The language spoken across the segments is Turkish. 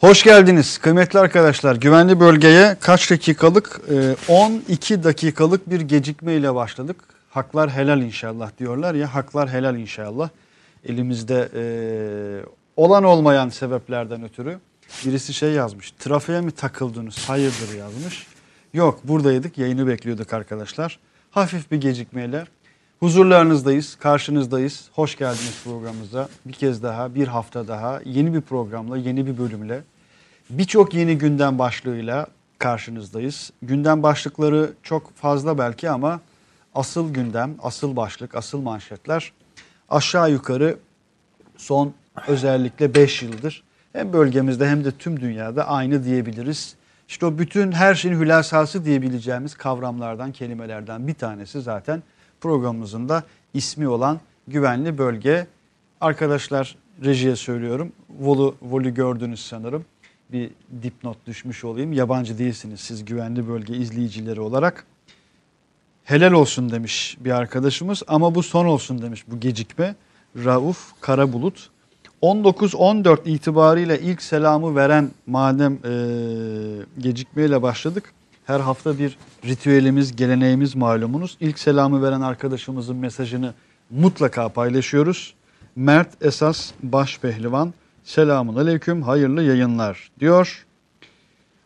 Hoş geldiniz kıymetli arkadaşlar. Güvenli bölgeye kaç dakikalık? Ee, 12 dakikalık bir gecikme ile başladık. Haklar helal inşallah diyorlar ya. Haklar helal inşallah. Elimizde e, olan olmayan sebeplerden ötürü birisi şey yazmış. Trafiğe mi takıldınız? Hayırdır yazmış. Yok buradaydık yayını bekliyorduk arkadaşlar. Hafif bir gecikmeyle huzurlarınızdayız, karşınızdayız. Hoş geldiniz programımıza. Bir kez daha, bir hafta daha yeni bir programla, yeni bir bölümle birçok yeni gündem başlığıyla karşınızdayız. Gündem başlıkları çok fazla belki ama asıl gündem, asıl başlık, asıl manşetler aşağı yukarı son özellikle 5 yıldır hem bölgemizde hem de tüm dünyada aynı diyebiliriz. İşte o bütün her şeyin hülasası diyebileceğimiz kavramlardan, kelimelerden bir tanesi zaten programımızın da ismi olan güvenli bölge. Arkadaşlar rejiye söylüyorum. Volu, Vol'ü gördünüz sanırım. Bir dipnot düşmüş olayım. Yabancı değilsiniz siz güvenli bölge izleyicileri olarak. Helal olsun demiş bir arkadaşımız ama bu son olsun demiş bu gecikme. Rauf Karabulut. 19-14 itibariyle ilk selamı veren madem e, gecikmeyle başladık. Her hafta bir ritüelimiz, geleneğimiz malumunuz. İlk selamı veren arkadaşımızın mesajını mutlaka paylaşıyoruz. Mert Esas Başpehlivan selamun aleyküm hayırlı yayınlar diyor.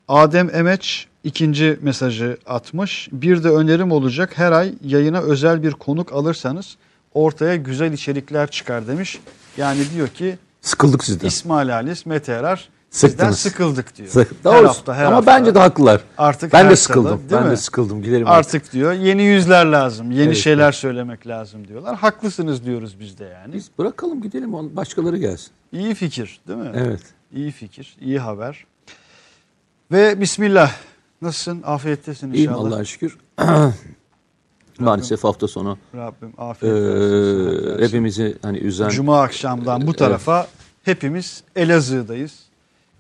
Adem Emeç ikinci mesajı atmış. Bir de önerim olacak her ay yayına özel bir konuk alırsanız ortaya güzel içerikler çıkar demiş. Yani diyor ki Sıkıldık sizden. İsmail Halis, Mete Erar sizden Sıktınız. sıkıldık diyor. Sık- her Doğru. hafta her Ama hafta. bence de haklılar. Artık ben her de salı, sıkıldım. değil ben mi? de sıkıldım. Gidelim artık. Artık diyor yeni yüzler lazım, yeni Evet, şeyler söylemek lazım diyorlar. Haklısınız diyoruz biz de yani. Biz bırakalım gidelim on- başkaları gelsin. İyi fikir değil mi? Evet. İyi fikir, iyi haber. Ve Bismillah. Nasılsın? Afiyettesin İyiyim inşallah. Allah'a şükür. Maalesef hafta sonu Rabbim e, afiyet versin. sıhhat versin. hepimizi hani üzen Cuma akşamdan bu tarafa hepimiz Elazığ'dayız.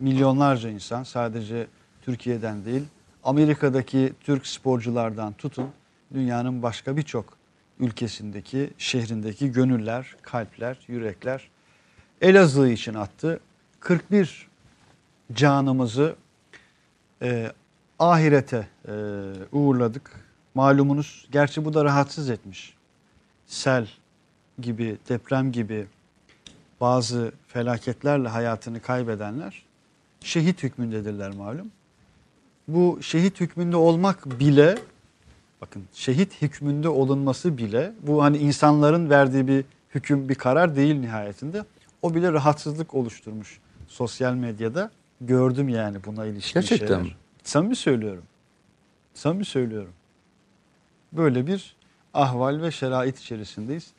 Milyonlarca insan sadece Türkiye'den değil Amerika'daki Türk sporculardan tutun dünyanın başka birçok ülkesindeki, şehrindeki gönüller, kalpler, yürekler Elazığ için attı. 41 canımızı e, ahirete e, uğurladık. Malumunuz gerçi bu da rahatsız etmiş. Sel gibi, deprem gibi bazı felaketlerle hayatını kaybedenler şehit hükmündedirler malum. Bu şehit hükmünde olmak bile bakın şehit hükmünde olunması bile bu hani insanların verdiği bir hüküm bir karar değil nihayetinde. O bile rahatsızlık oluşturmuş sosyal medyada. Gördüm yani buna ilişkin Gerçekten şeyler. mi? Samimi söylüyorum. Samimi söylüyorum. Böyle bir ahval ve şerait içerisindeyiz.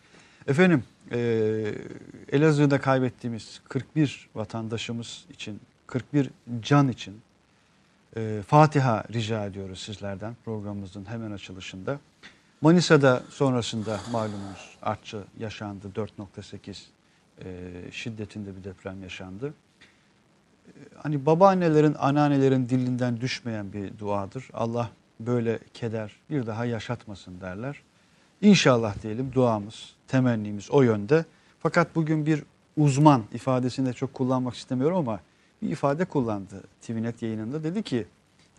Efendim eee, Elazığ'da kaybettiğimiz 41 vatandaşımız için, 41 can için eee, Fatiha rica ediyoruz sizlerden programımızın hemen açılışında. Manisa'da sonrasında malumunuz artçı yaşandı 4.8 eee, şiddetinde bir deprem yaşandı. Eee, Hani babaannelerin, anneannelerin dilinden düşmeyen bir duadır. Allah böyle keder bir daha yaşatmasın derler. İnşallah diyelim duamız, temennimiz o yönde. Fakat bugün bir uzman ifadesini de çok kullanmak istemiyorum ama bir ifade kullandı TVNet yayınında. Dedi ki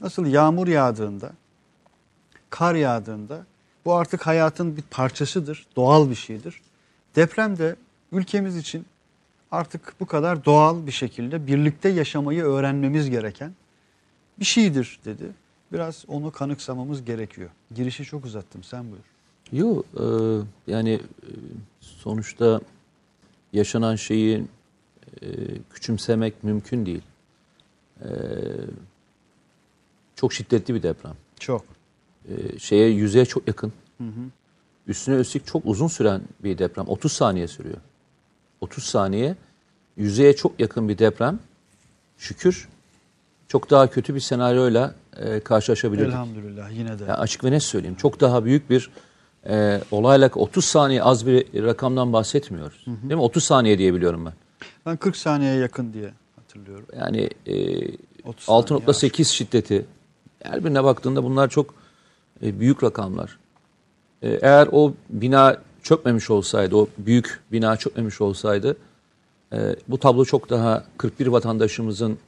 nasıl yağmur yağdığında, kar yağdığında bu artık hayatın bir parçasıdır, doğal bir şeydir. Deprem de ülkemiz için artık bu kadar doğal bir şekilde birlikte yaşamayı öğrenmemiz gereken bir şeydir dedi. Biraz onu kanıksamamız gerekiyor. Girişi çok uzattım sen buyur. Yok e, yani e, sonuçta yaşanan şeyi e, küçümsemek mümkün değil. E, çok şiddetli bir deprem. Çok. E, şeye yüzeye çok yakın. Üstüne üstlük çok uzun süren bir deprem. 30 saniye sürüyor. 30 saniye yüzeye çok yakın bir deprem. Şükür çok daha kötü bir senaryoyla e, karşılaşabilirdik. Elhamdülillah yine de. Yani açık ve net söyleyeyim. Çok daha büyük bir e, olayla 30 saniye az bir rakamdan bahsetmiyoruz. Değil mi? 30 saniye diye biliyorum ben. Ben 40 saniyeye yakın diye hatırlıyorum. Yani e, 30 saniye 6.8 şiddeti. Her birine baktığında bunlar çok e, büyük rakamlar. E, eğer o bina çökmemiş olsaydı, o büyük bina çökmemiş olsaydı e, bu tablo çok daha 41 vatandaşımızın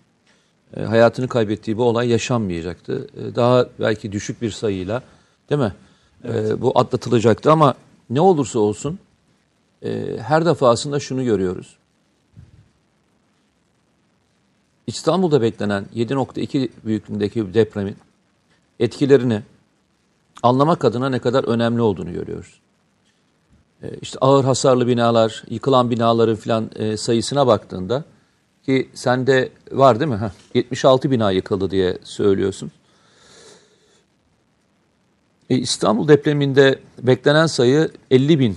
e, hayatını kaybettiği bu olay yaşanmayacaktı. E, daha belki düşük bir sayıyla değil mi? E, bu atlatılacaktı ama ne olursa olsun e, her defasında şunu görüyoruz. İstanbul'da beklenen 7.2 büyüklüğündeki depremin etkilerini anlamak adına ne kadar önemli olduğunu görüyoruz. E, işte ağır hasarlı binalar, yıkılan binaların filan e, sayısına baktığında ki sende var değil mi? Heh, 76 bina yıkıldı diye söylüyorsun. E, İstanbul depreminde beklenen sayı 50 bin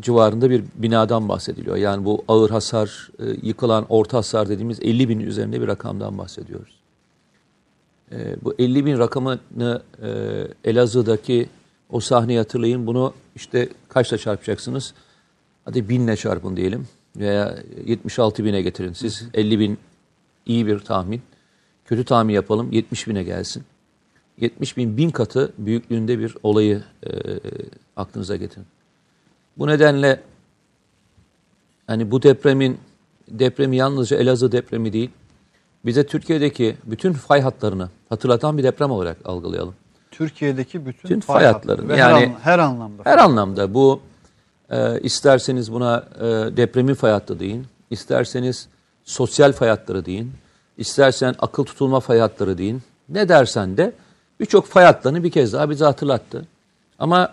civarında bir binadan bahsediliyor. Yani bu ağır hasar, e, yıkılan orta hasar dediğimiz 50 bin üzerinde bir rakamdan bahsediyoruz. E, bu 50 bin rakamını e, Elazığ'daki o sahneyi hatırlayın. Bunu işte kaçla çarpacaksınız? Hadi binle çarpın diyelim veya 76 bine getirin. Siz 50 bin iyi bir tahmin. Kötü tahmin yapalım 70 bine gelsin. 70 bin bin katı büyüklüğünde bir olayı e, aklınıza getirin. Bu nedenle hani bu depremin depremi yalnızca Elazığ depremi değil, bize Türkiye'deki bütün fay hatlarını hatırlatan bir deprem olarak algılayalım. Türkiye'deki bütün, Bütün fay fay hatları hatları, ve yani- her, an- her anlamda. Her anlamda bu e, isterseniz buna e, depremi fay hattı deyin, isterseniz sosyal fay hatları deyin, istersen akıl tutulma fay hatları deyin. Ne dersen de birçok fay hatlarını bir kez daha bize hatırlattı. Ama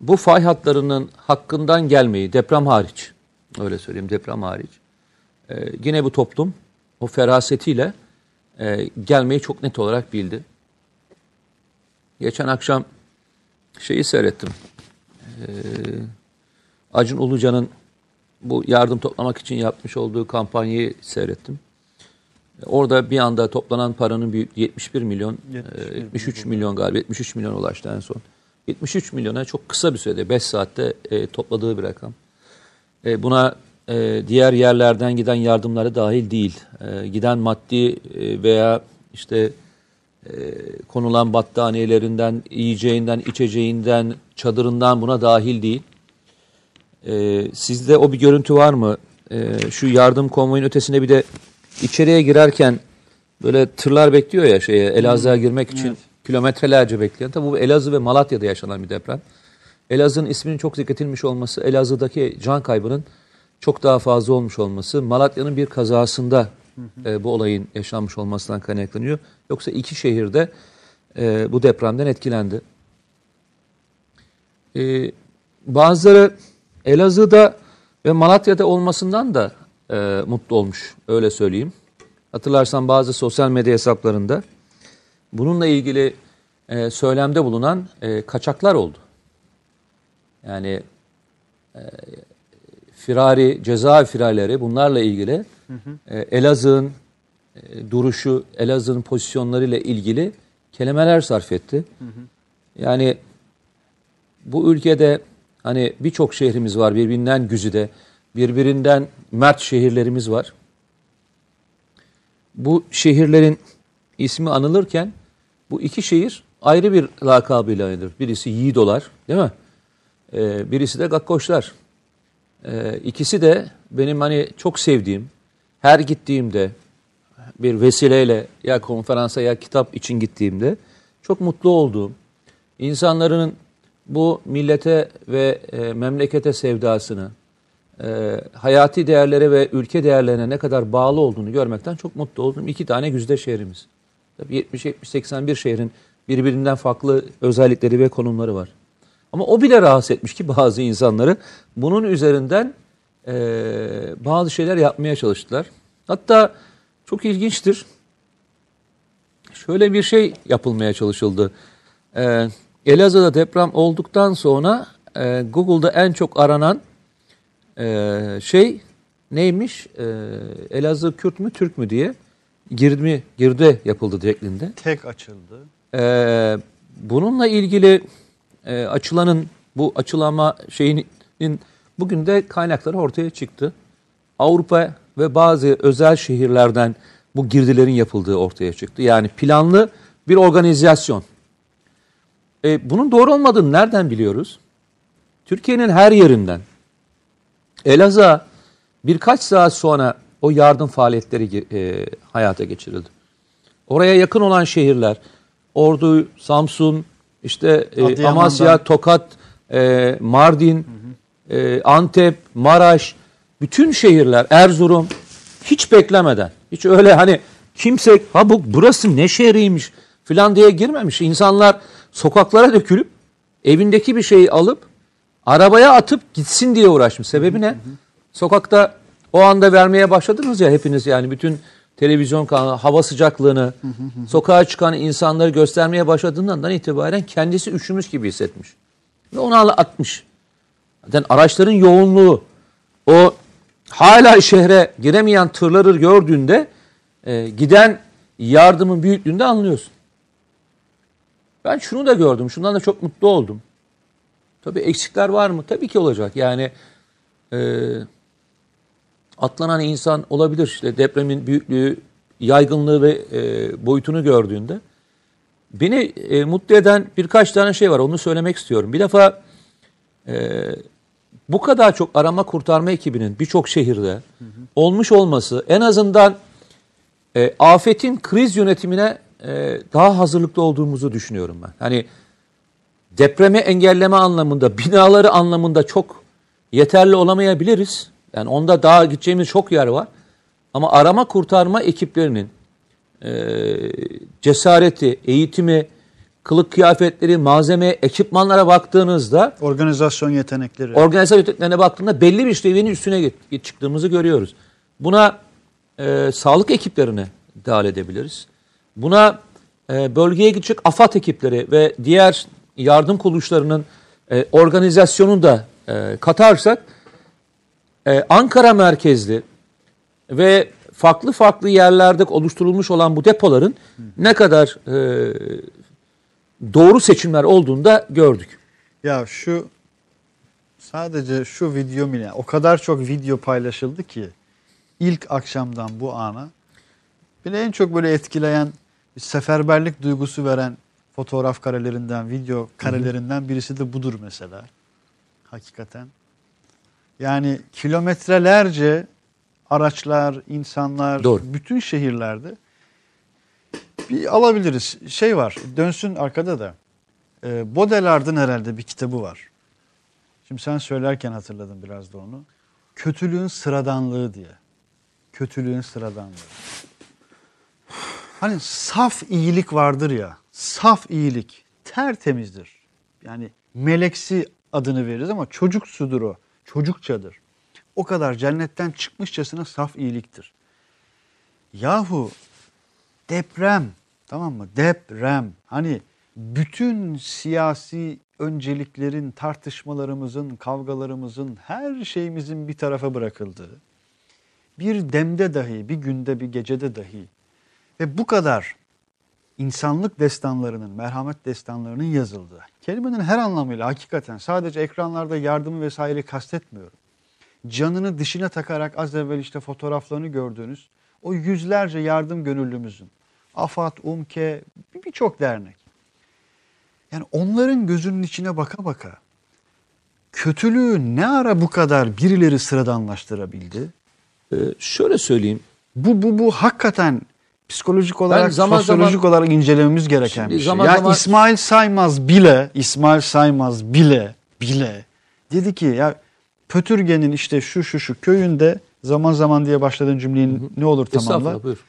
bu fay hatlarının hakkından gelmeyi deprem hariç, öyle söyleyeyim deprem hariç, e, yine bu toplum o ferasetiyle e, gelmeyi çok net olarak bildi. Geçen akşam şeyi seyrettim. Ee, Acun Ulucan'ın bu yardım toplamak için yapmış olduğu kampanyayı seyrettim. Orada bir anda toplanan paranın büyüklüğü 71 milyon, 71 e, 73 milyon galiba 73 milyon ulaştı en son. 73 milyona çok kısa bir sürede 5 saatte e, topladığı bir rakam. E, buna e, diğer yerlerden giden yardımları dahil değil. E, giden maddi e, veya işte e, konulan battaniyelerinden, yiyeceğinden, içeceğinden, çadırından buna dahil değil. E, sizde o bir görüntü var mı? E, şu yardım konvoyun ötesinde bir de içeriye girerken böyle tırlar bekliyor ya şeye Elazığ'a girmek için evet. Kilometrelerce bekleyen. Tabii bu Elazığ ve Malatya'da yaşanan bir deprem. Elazığ'ın isminin çok zikretilmiş olması, Elazığ'daki can kaybının çok daha fazla olmuş olması, Malatya'nın bir kazasında e, bu olayın yaşanmış olmasından kaynaklanıyor. Yoksa iki şehirde e, bu depremden etkilendi. E, bazıları Elazığ'da ve Malatya'da olmasından da e, mutlu olmuş, öyle söyleyeyim. Hatırlarsan bazı sosyal medya hesaplarında bununla ilgili e, söylemde bulunan e, kaçaklar oldu. Yani e, firari, ceza firarileri bunlarla ilgili e, Elazığ'ın e, duruşu, Elazığ'ın pozisyonlarıyla ilgili kelimeler sarf etti. Yani bu ülkede hani birçok şehrimiz var birbirinden güzide, birbirinden mert şehirlerimiz var. Bu şehirlerin ismi anılırken bu iki şehir ayrı bir lakabıyla anılır. Birisi Yiğidolar değil mi? Ee, birisi de Gakkoşlar. Ee, ikisi de benim hani çok sevdiğim, her gittiğimde bir vesileyle ya konferansa ya kitap için gittiğimde çok mutlu olduğum, insanların bu millete ve e, memlekete sevdasını, e, hayati değerlere ve ülke değerlerine ne kadar bağlı olduğunu görmekten çok mutlu oldum. İki tane güzide şehrimiz. Tabii 70-80-81 şehrin birbirinden farklı özellikleri ve konumları var. Ama o bile rahatsız etmiş ki bazı insanları bunun üzerinden e, bazı şeyler yapmaya çalıştılar. Hatta çok ilginçtir. Şöyle bir şey yapılmaya çalışıldı. E, Elazığ'da deprem olduktan sonra e, Google'da en çok aranan e, şey neymiş? E, Elazığ Kürt mü Türk mü diye girdi, girde yapıldı şeklinde. Tek açıldı. Ee, bununla ilgili e, açılanın bu açılama şeyinin bugün de kaynakları ortaya çıktı. Avrupa ve bazı özel şehirlerden bu girdilerin yapıldığı ortaya çıktı. Yani planlı bir organizasyon. E, bunun doğru olmadığını nereden biliyoruz? Türkiye'nin her yerinden Elazığ'a birkaç saat sonra o yardım faaliyetleri e, hayata geçirildi. oraya yakın olan şehirler, Ordu, Samsun, işte e. Amasya, Tokat, e, Mardin, e, Antep, Maraş, bütün şehirler, Erzurum hiç beklemeden, hiç öyle hani kimse ha bu burası ne şehriymiş filan diye girmemiş. İnsanlar sokaklara dökülüp evindeki bir şeyi alıp arabaya atıp gitsin diye uğraşmış. Sebebi ne? Sokakta o anda vermeye başladınız ya hepiniz yani bütün televizyon kanalı hava sıcaklığını sokağa çıkan insanları göstermeye başladığından itibaren kendisi üşümüş gibi hissetmiş. Ve onu atmış. Zaten araçların yoğunluğu o hala şehre giremeyen tırları gördüğünde e, giden yardımın büyüklüğünde anlıyorsun. Ben şunu da gördüm. Şundan da çok mutlu oldum. Tabii eksikler var mı? Tabii ki olacak. Yani e, atlanan insan olabilir. İşte depremin büyüklüğü, yaygınlığı ve e, boyutunu gördüğünde. Beni e, mutlu eden birkaç tane şey var. Onu söylemek istiyorum. Bir defa e, bu kadar çok arama kurtarma ekibinin birçok şehirde hı hı. olmuş olması en azından e, afetin kriz yönetimine e, daha hazırlıklı olduğumuzu düşünüyorum ben. Hani depremi engelleme anlamında, binaları anlamında çok yeterli olamayabiliriz. Yani onda daha gideceğimiz çok yer var. Ama arama kurtarma ekiplerinin e, cesareti, eğitimi, kılık kıyafetleri, malzeme, ekipmanlara baktığınızda organizasyon yetenekleri. Organizasyon yeteneklerine baktığında belli bir seviyenin üstüne çıktığımızı görüyoruz. Buna e, sağlık ekiplerine dahil edebiliriz. Buna e, bölgeye gidecek AFAD ekipleri ve diğer yardım kuruluşlarının e, organizasyonunu da e, katarsak e, Ankara merkezli ve farklı farklı yerlerde oluşturulmuş olan bu depoların ne kadar e, doğru seçimler olduğunu da gördük. Ya şu sadece şu video bile o kadar çok video paylaşıldı ki ilk akşamdan bu ana beni en çok böyle etkileyen seferberlik duygusu veren fotoğraf karelerinden, video karelerinden birisi de budur mesela. Hakikaten. Yani kilometrelerce araçlar, insanlar, Doğru. bütün şehirlerde bir alabiliriz. Şey var, dönsün arkada da. E, Baudelaire'ın herhalde bir kitabı var. Şimdi sen söylerken hatırladım biraz da onu. Kötülüğün sıradanlığı diye. Kötülüğün sıradanlığı. Hani saf iyilik vardır ya. Saf iyilik tertemizdir. Yani meleksi adını veririz ama çocuksudur o. Çocukçadır. O kadar cennetten çıkmışçasına saf iyiliktir. Yahu deprem tamam mı? Deprem. Hani bütün siyasi önceliklerin, tartışmalarımızın, kavgalarımızın, her şeyimizin bir tarafa bırakıldığı, bir demde dahi, bir günde, bir gecede dahi ve bu kadar insanlık destanlarının, merhamet destanlarının yazıldığı, kelimenin her anlamıyla hakikaten sadece ekranlarda yardımı vesaire kastetmiyorum. Canını dışına takarak az evvel işte fotoğraflarını gördüğünüz o yüzlerce yardım gönüllümüzün, AFAD, UMKE, birçok dernek. Yani onların gözünün içine baka baka kötülüğü ne ara bu kadar birileri sıradanlaştırabildi? Ee, şöyle söyleyeyim. Bu bu bu hakikaten psikolojik olarak, zaman sosyolojik zaman, olarak incelememiz gereken bir şey. Zaman ya zaman, İsmail Saymaz bile, İsmail Saymaz bile bile dedi ki ya Pötürge'nin işte şu şu şu köyünde zaman zaman diye başladığın cümlenin hı hı. ne olur tamamla. Buyur.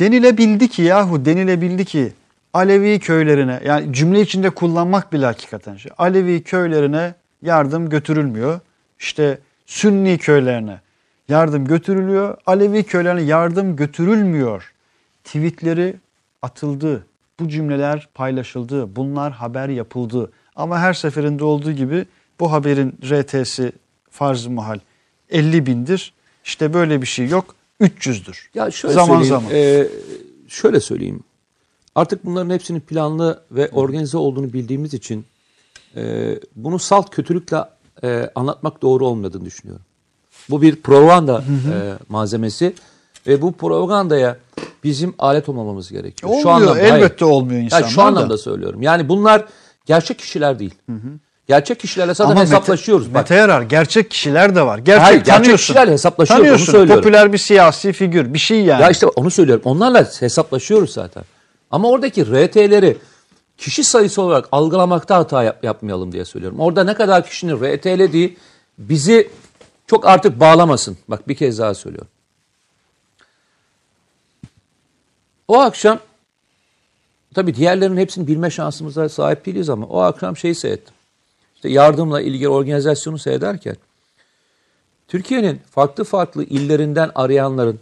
Denilebildi ki yahu denilebildi ki Alevi köylerine yani cümle içinde kullanmak bile hakikaten şey. Alevi köylerine yardım götürülmüyor. İşte Sünni köylerine yardım götürülüyor. Alevi köylerine yardım götürülmüyor. Tweetleri atıldı. Bu cümleler paylaşıldı. Bunlar haber yapıldı. Ama her seferinde olduğu gibi bu haberin RT'si farz muhal 50 bindir. İşte böyle bir şey yok. 300'dür. Ya şöyle zaman zaman. E, şöyle söyleyeyim. Artık bunların hepsinin planlı ve organize olduğunu bildiğimiz için e, bunu salt kötülükle e, anlatmak doğru olmadığını düşünüyorum. Bu bir propaganda E, malzemesi ve bu propagandaya bizim alet olmamamız gerekiyor. Olmuyor, şu anlamda, elbette hayır. olmuyor insanlar yani Şu anlamda da. söylüyorum. Yani bunlar gerçek kişiler değil. Hı hı. Gerçek kişilerle zaten Ama Mete- hesaplaşıyoruz. Bak, Mete Yarar gerçek kişiler de var. Gerçek Hayır, gerçek tanıyorsun. kişilerle hesaplaşıyoruz, onu Tanıyorsun. söylüyorum. Popüler bir siyasi figür. Bir şey yani. Ya işte onu söylüyorum. Onlarla hesaplaşıyoruz zaten. Ama oradaki RT'leri kişi sayısı olarak algılamakta hata yap- yapmayalım diye söylüyorum. Orada ne kadar kişinin RT'lediği bizi çok artık bağlamasın. Bak bir kez daha söylüyorum. O akşam tabii diğerlerinin hepsini bilme şansımıza sahip değiliz ama o akşam şeyi seyrettim. İşte yardımla ilgili organizasyonu seyrederken Türkiye'nin farklı farklı illerinden arayanların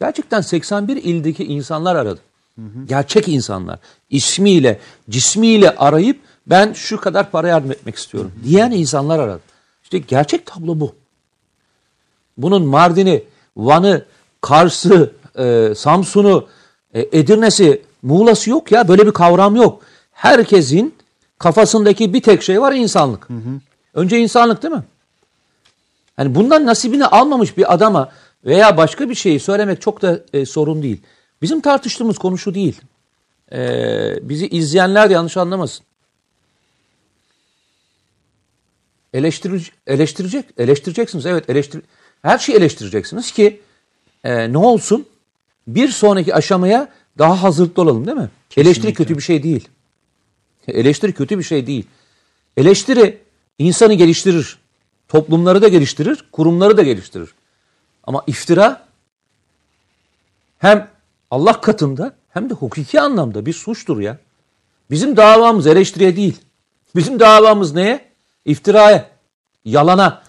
gerçekten 81 ildeki insanlar aradı. Gerçek insanlar. ismiyle, cismiyle arayıp ben şu kadar para yardım etmek istiyorum diyen insanlar aradı. İşte gerçek tablo bu. Bunun Mardin'i, Van'ı, Kars'ı, e, Samsun'u, e, Edirne'si, Muğla'sı yok ya. Böyle bir kavram yok. Herkesin kafasındaki bir tek şey var insanlık. Önce insanlık değil mi? Yani bundan nasibini almamış bir adama veya başka bir şeyi söylemek çok da e, sorun değil. Bizim tartıştığımız konu şu değil. E, bizi izleyenler de yanlış anlamasın. Eleştir, eleştirecek, eleştireceksiniz. Evet, eleştir, her şeyi eleştireceksiniz ki e, ne olsun? Bir sonraki aşamaya daha hazırlıklı olalım değil mi? Eleştiri kötü bir şey değil. Eleştiri kötü bir şey değil. Eleştiri insanı geliştirir. Toplumları da geliştirir, kurumları da geliştirir. Ama iftira hem Allah katında hem de hukuki anlamda bir suçtur ya. Bizim davamız eleştiriye değil. Bizim davamız neye? İftiraya, yalana.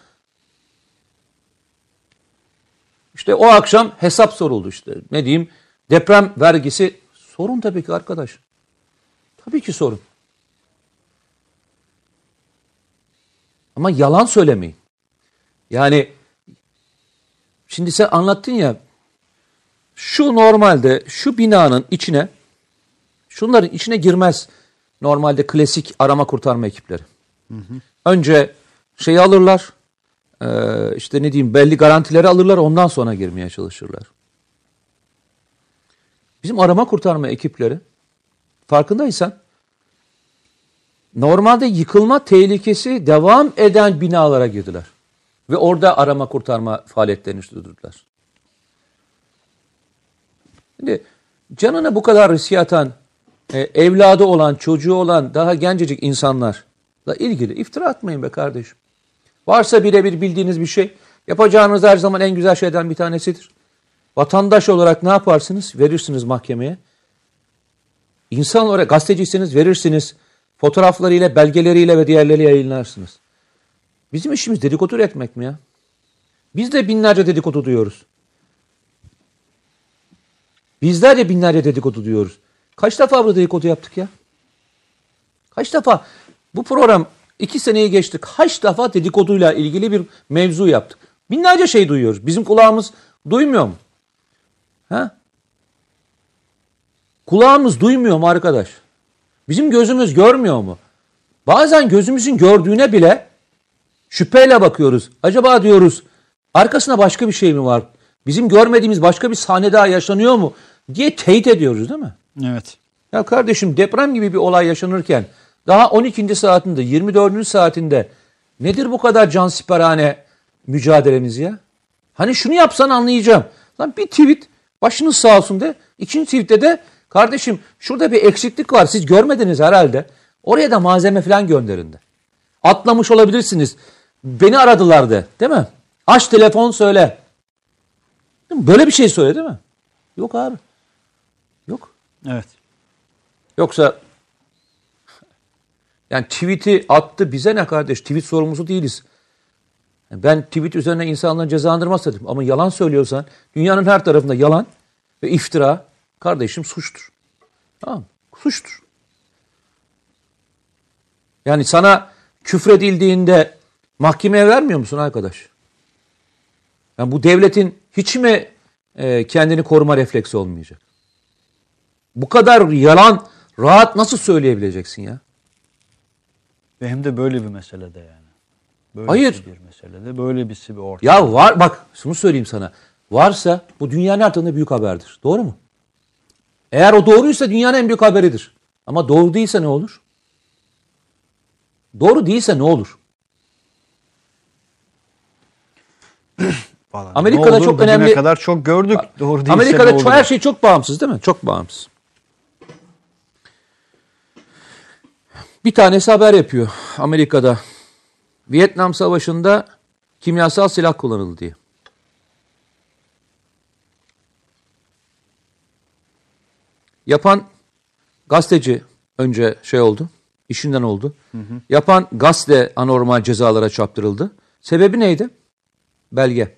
İşte o akşam hesap soruldu işte. Ne diyeyim? Deprem vergisi sorun tabii ki arkadaş. Tabii ki sorun. Ama yalan söylemeyin. Yani şimdi sen anlattın ya şu normalde şu binanın içine şunların içine girmez normalde klasik arama kurtarma ekipleri. Önce şeyi alırlar e, işte ne diyeyim belli garantileri alırlar ondan sonra girmeye çalışırlar. Bizim arama kurtarma ekipleri farkındaysan normalde yıkılma tehlikesi devam eden binalara girdiler. Ve orada arama kurtarma faaliyetlerini sürdürdüler. Şimdi canına bu kadar riske atan, e, evladı olan, çocuğu olan daha gencecik insanlarla ilgili iftira atmayın be kardeşim. Varsa birebir bildiğiniz bir şey, yapacağınız her zaman en güzel şeyden bir tanesidir. Vatandaş olarak ne yaparsınız? Verirsiniz mahkemeye. İnsan olarak gazeteciyseniz verirsiniz. Fotoğraflarıyla, belgeleriyle ve diğerleriyle yayınlarsınız. Bizim işimiz dedikodu üretmek mi ya? Biz de binlerce dedikodu duyuyoruz. Bizler de binlerce dedikodu duyuyoruz. Kaç defa burada dedikodu yaptık ya? Kaç defa? Bu program iki seneyi geçti. Kaç defa dedikoduyla ilgili bir mevzu yaptık. Binlerce şey duyuyoruz. Bizim kulağımız duymuyor mu? Ha? Kulağımız duymuyor mu arkadaş? Bizim gözümüz görmüyor mu? Bazen gözümüzün gördüğüne bile şüpheyle bakıyoruz. Acaba diyoruz arkasında başka bir şey mi var? Bizim görmediğimiz başka bir sahne daha yaşanıyor mu? diye teyit ediyoruz değil mi? Evet. Ya kardeşim deprem gibi bir olay yaşanırken daha 12. saatinde 24. saatinde nedir bu kadar cansiperhane mücadelemiz ya? Hani şunu yapsan anlayacağım. Lan bir tweet başınız sağ olsun de. İkinci tweette de kardeşim şurada bir eksiklik var siz görmediniz herhalde. Oraya da malzeme falan gönderin de. Atlamış olabilirsiniz. Beni aradılar de değil mi? Aç telefon söyle. Böyle bir şey söyle değil mi? Yok abi. Yok. Evet. Yoksa yani tweet'i attı bize ne kardeş? Tweet sorumlusu değiliz. Ben tweet üzerine insanları cezalandırmaz dedim. Ama yalan söylüyorsan dünyanın her tarafında yalan ve iftira kardeşim suçtur. Tamam? Suçtur. Yani sana küfredildiğinde mahkemeye vermiyor musun arkadaş? Yani bu devletin hiç mi e, kendini koruma refleksi olmayacak? Bu kadar yalan rahat nasıl söyleyebileceksin ya? Ve hem de böyle bir meselede yani. Böyle Hayır. bir meselede böyle bir bir ortam. Ya var bak şunu söyleyeyim sana. Varsa bu dünyanın her tarafında büyük haberdir. Doğru mu? Eğer o doğruysa dünyanın en büyük haberidir. Ama doğru değilse ne olur? Doğru değilse ne olur? Amerika'da Ne olur, çok önemli- kadar çok gördük. Doğru değilse Amerika'da ne olur? her şey çok bağımsız değil mi? Çok bağımsız. Bir tanesi haber yapıyor Amerika'da. Vietnam Savaşı'nda kimyasal silah kullanıldı diye. Yapan gazeteci önce şey oldu, işinden oldu. Yapan gazete anormal cezalara çarptırıldı. Sebebi neydi? Belge.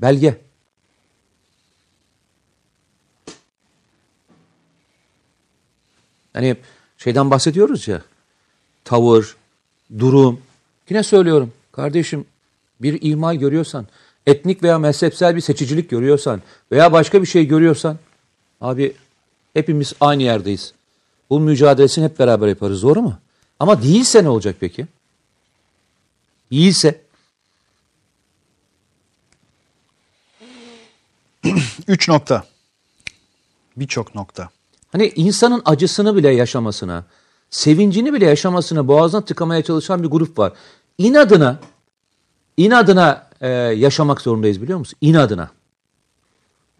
Belge. Hani şeyden bahsediyoruz ya. Tavır, durum. Yine söylüyorum kardeşim bir ihmal görüyorsan, etnik veya mezhepsel bir seçicilik görüyorsan veya başka bir şey görüyorsan abi hepimiz aynı yerdeyiz. Bu mücadelesini hep beraber yaparız doğru mu? Ama değilse ne olacak peki? Değilse 3 nokta. Birçok nokta. Hani insanın acısını bile yaşamasına, sevincini bile yaşamasına boğazına tıkamaya çalışan bir grup var. İnadına, inadına e, yaşamak zorundayız biliyor musun? İnadına.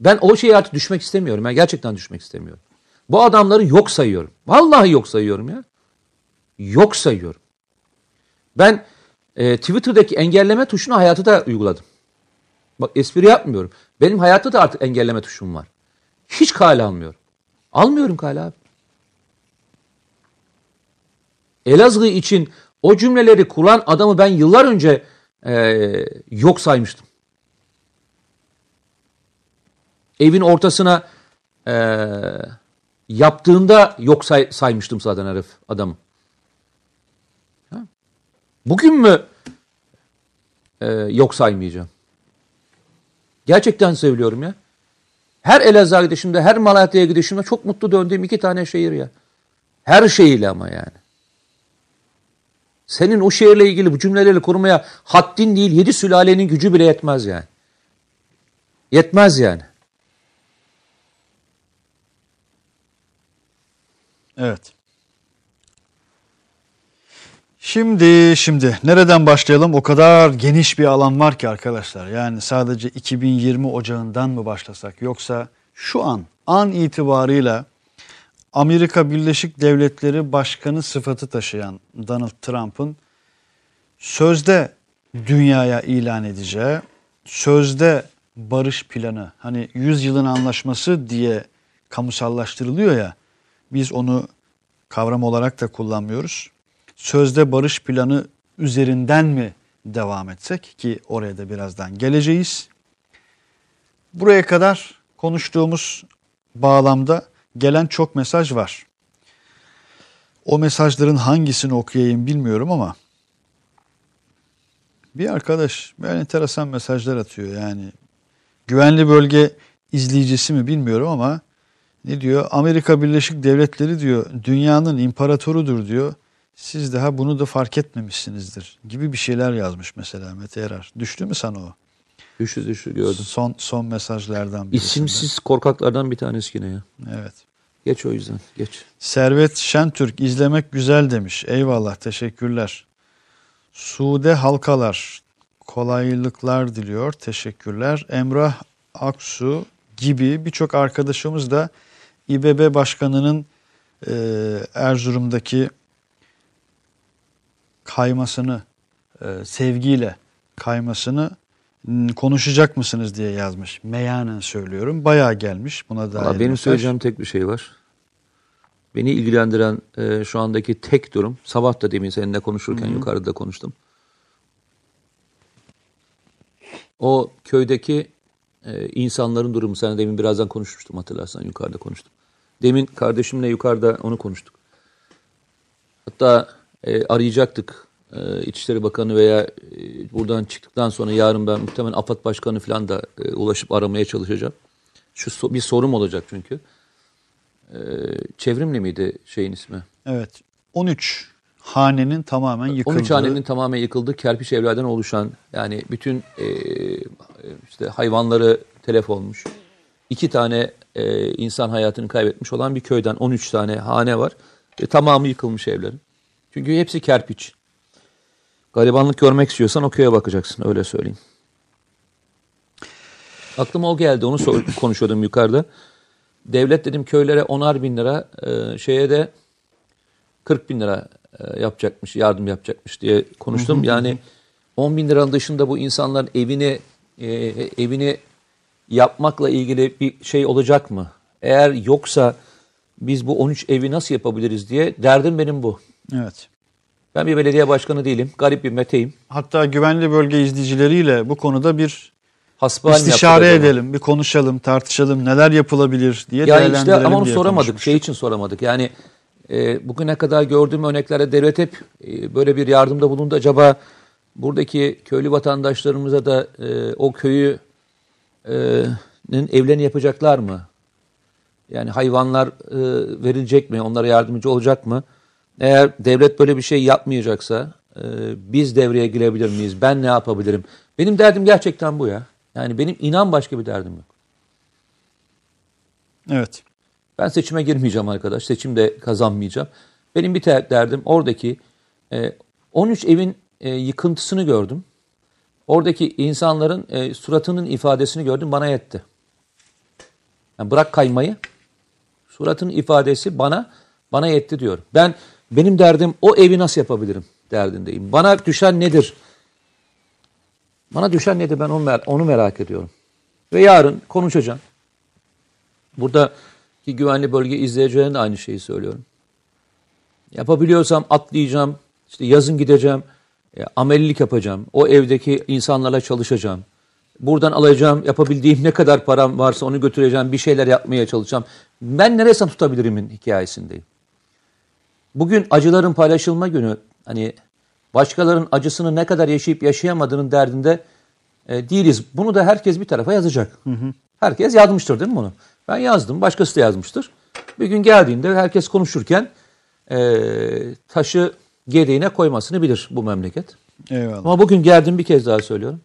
Ben o şeye artık düşmek istemiyorum. Ben gerçekten düşmek istemiyorum. Bu adamları yok sayıyorum. Vallahi yok sayıyorum ya. Yok sayıyorum. Ben e, Twitter'daki engelleme tuşunu hayatı da uyguladım. Bak espri yapmıyorum. Benim hayatta da artık engelleme tuşum var. Hiç kale almıyorum. Almıyorum kale abi. Elazığ için o cümleleri kuran adamı ben yıllar önce e, yok saymıştım. Evin ortasına e, yaptığında yok say, saymıştım zaten herif adamı. Ha? Bugün mü e, yok saymayacağım? Gerçekten söylüyorum ya. Her Elazığ'a gidişimde, her Malatya'ya gidişimde çok mutlu döndüğüm iki tane şehir ya. Her şeyiyle ama yani. Senin o şehirle ilgili bu cümleleri kurmaya haddin değil, yedi sülalenin gücü bile yetmez yani. Yetmez yani. Evet. Şimdi şimdi nereden başlayalım? O kadar geniş bir alan var ki arkadaşlar. Yani sadece 2020 ocağından mı başlasak yoksa şu an an itibarıyla Amerika Birleşik Devletleri Başkanı sıfatı taşıyan Donald Trump'ın sözde dünyaya ilan edeceği, sözde barış planı hani 100 yılın anlaşması diye kamusallaştırılıyor ya biz onu kavram olarak da kullanmıyoruz. Sözde barış planı üzerinden mi devam etsek ki oraya da birazdan geleceğiz. Buraya kadar konuştuğumuz bağlamda gelen çok mesaj var. O mesajların hangisini okuyayım bilmiyorum ama bir arkadaş böyle enteresan mesajlar atıyor yani. Güvenli bölge izleyicisi mi bilmiyorum ama ne diyor? Amerika Birleşik Devletleri diyor dünyanın imparatorudur diyor. Siz daha bunu da fark etmemişsinizdir gibi bir şeyler yazmış mesela Mete Erar. Düştü mü sana o? Düşü düşü gördüm. Son son mesajlardan birisinde. İsimsiz korkaklardan bir tanesi yine ya. Evet. Geç o yüzden geç. Servet Şentürk izlemek güzel demiş. Eyvallah teşekkürler. Sude Halkalar kolaylıklar diliyor. Teşekkürler. Emrah Aksu gibi birçok arkadaşımız da İBB Başkanı'nın e, Erzurum'daki kaymasını e, sevgiyle kaymasını konuşacak mısınız diye yazmış. Meyanen söylüyorum. Bayağı gelmiş buna dair. Valla benim mesaj. söyleyeceğim tek bir şey var. Beni ilgilendiren e, şu andaki tek durum, sabah da demin seninle konuşurken yukarıda konuştum. O köydeki e, insanların durumu, sen demin birazdan konuşmuştum hatırlarsan yukarıda konuştum. Demin kardeşimle yukarıda onu konuştuk. Hatta e, arayacaktık e, İçişleri Bakanı veya e, buradan çıktıktan sonra yarın ben muhtemelen AFAD Başkanı falan da e, ulaşıp aramaya çalışacağım. Şu so- bir sorum olacak çünkü. E, çevrimli miydi şeyin ismi? Evet. 13 hanenin tamamen yıkıldığı. 13 hanenin tamamen yıkıldığı kerpiç evlerden oluşan yani bütün e, işte hayvanları telef olmuş. iki tane e, insan hayatını kaybetmiş olan bir köyden 13 tane hane var. Ve tamamı yıkılmış evlerin. Çünkü hepsi kerpiç. Garibanlık görmek istiyorsan o köye bakacaksın öyle söyleyeyim. Aklıma o geldi onu konuşuyordum yukarıda. Devlet dedim köylere onar bin lira e, şeye de 40 bin lira e, yapacakmış yardım yapacakmış diye konuştum. Yani 10 bin liranın dışında bu insanların evini e, evini yapmakla ilgili bir şey olacak mı? Eğer yoksa biz bu 13 evi nasıl yapabiliriz diye derdim benim bu. Evet. Ben bir belediye başkanı değilim. Garip bir meteyim. Hatta güvenli bölge izleyicileriyle bu konuda bir Hasbihal istişare edelim, bir konuşalım, tartışalım, neler yapılabilir diye Ya değerlendirelim işte ama onu soramadık. Şey için soramadık. Yani e, bugüne kadar gördüğüm örneklerde devlet hep e, böyle bir yardımda bulundu. Acaba buradaki köylü vatandaşlarımıza da e, o köyü e, evlerini yapacaklar mı? Yani hayvanlar e, verilecek mi? Onlara yardımcı olacak mı? Eğer devlet böyle bir şey yapmayacaksa e, biz devreye girebilir miyiz? Ben ne yapabilirim? Benim derdim gerçekten bu ya. Yani benim inan başka bir derdim yok. Evet. Ben seçime girmeyeceğim arkadaş. Seçimde kazanmayacağım. Benim bir derdim oradaki e, 13 evin e, yıkıntısını gördüm. Oradaki insanların e, suratının ifadesini gördüm. Bana yetti. Yani bırak kaymayı. Suratın ifadesi bana bana yetti diyor. Ben benim derdim o evi nasıl yapabilirim derdindeyim. Bana düşen nedir? Bana düşen nedir ben onu, mer- onu merak ediyorum. Ve yarın konuşacağım. Burada ki güvenli bölge izleyicilerine aynı şeyi söylüyorum. Yapabiliyorsam atlayacağım, işte yazın gideceğim, e, amelilik yapacağım, o evdeki insanlarla çalışacağım. Buradan alacağım, yapabildiğim ne kadar param varsa onu götüreceğim, bir şeyler yapmaya çalışacağım. Ben neresinden tutabilirimin hikayesindeyim. Bugün acıların paylaşılma günü, hani başkalarının acısını ne kadar yaşayıp yaşayamadığının derdinde e, değiliz. Bunu da herkes bir tarafa yazacak. Herkes yazmıştır değil mi bunu? Ben yazdım, başkası da yazmıştır. Bir gün geldiğinde herkes konuşurken e, taşı gereğine koymasını bilir bu memleket. Eyvallah. Ama bugün geldim bir kez daha söylüyorum.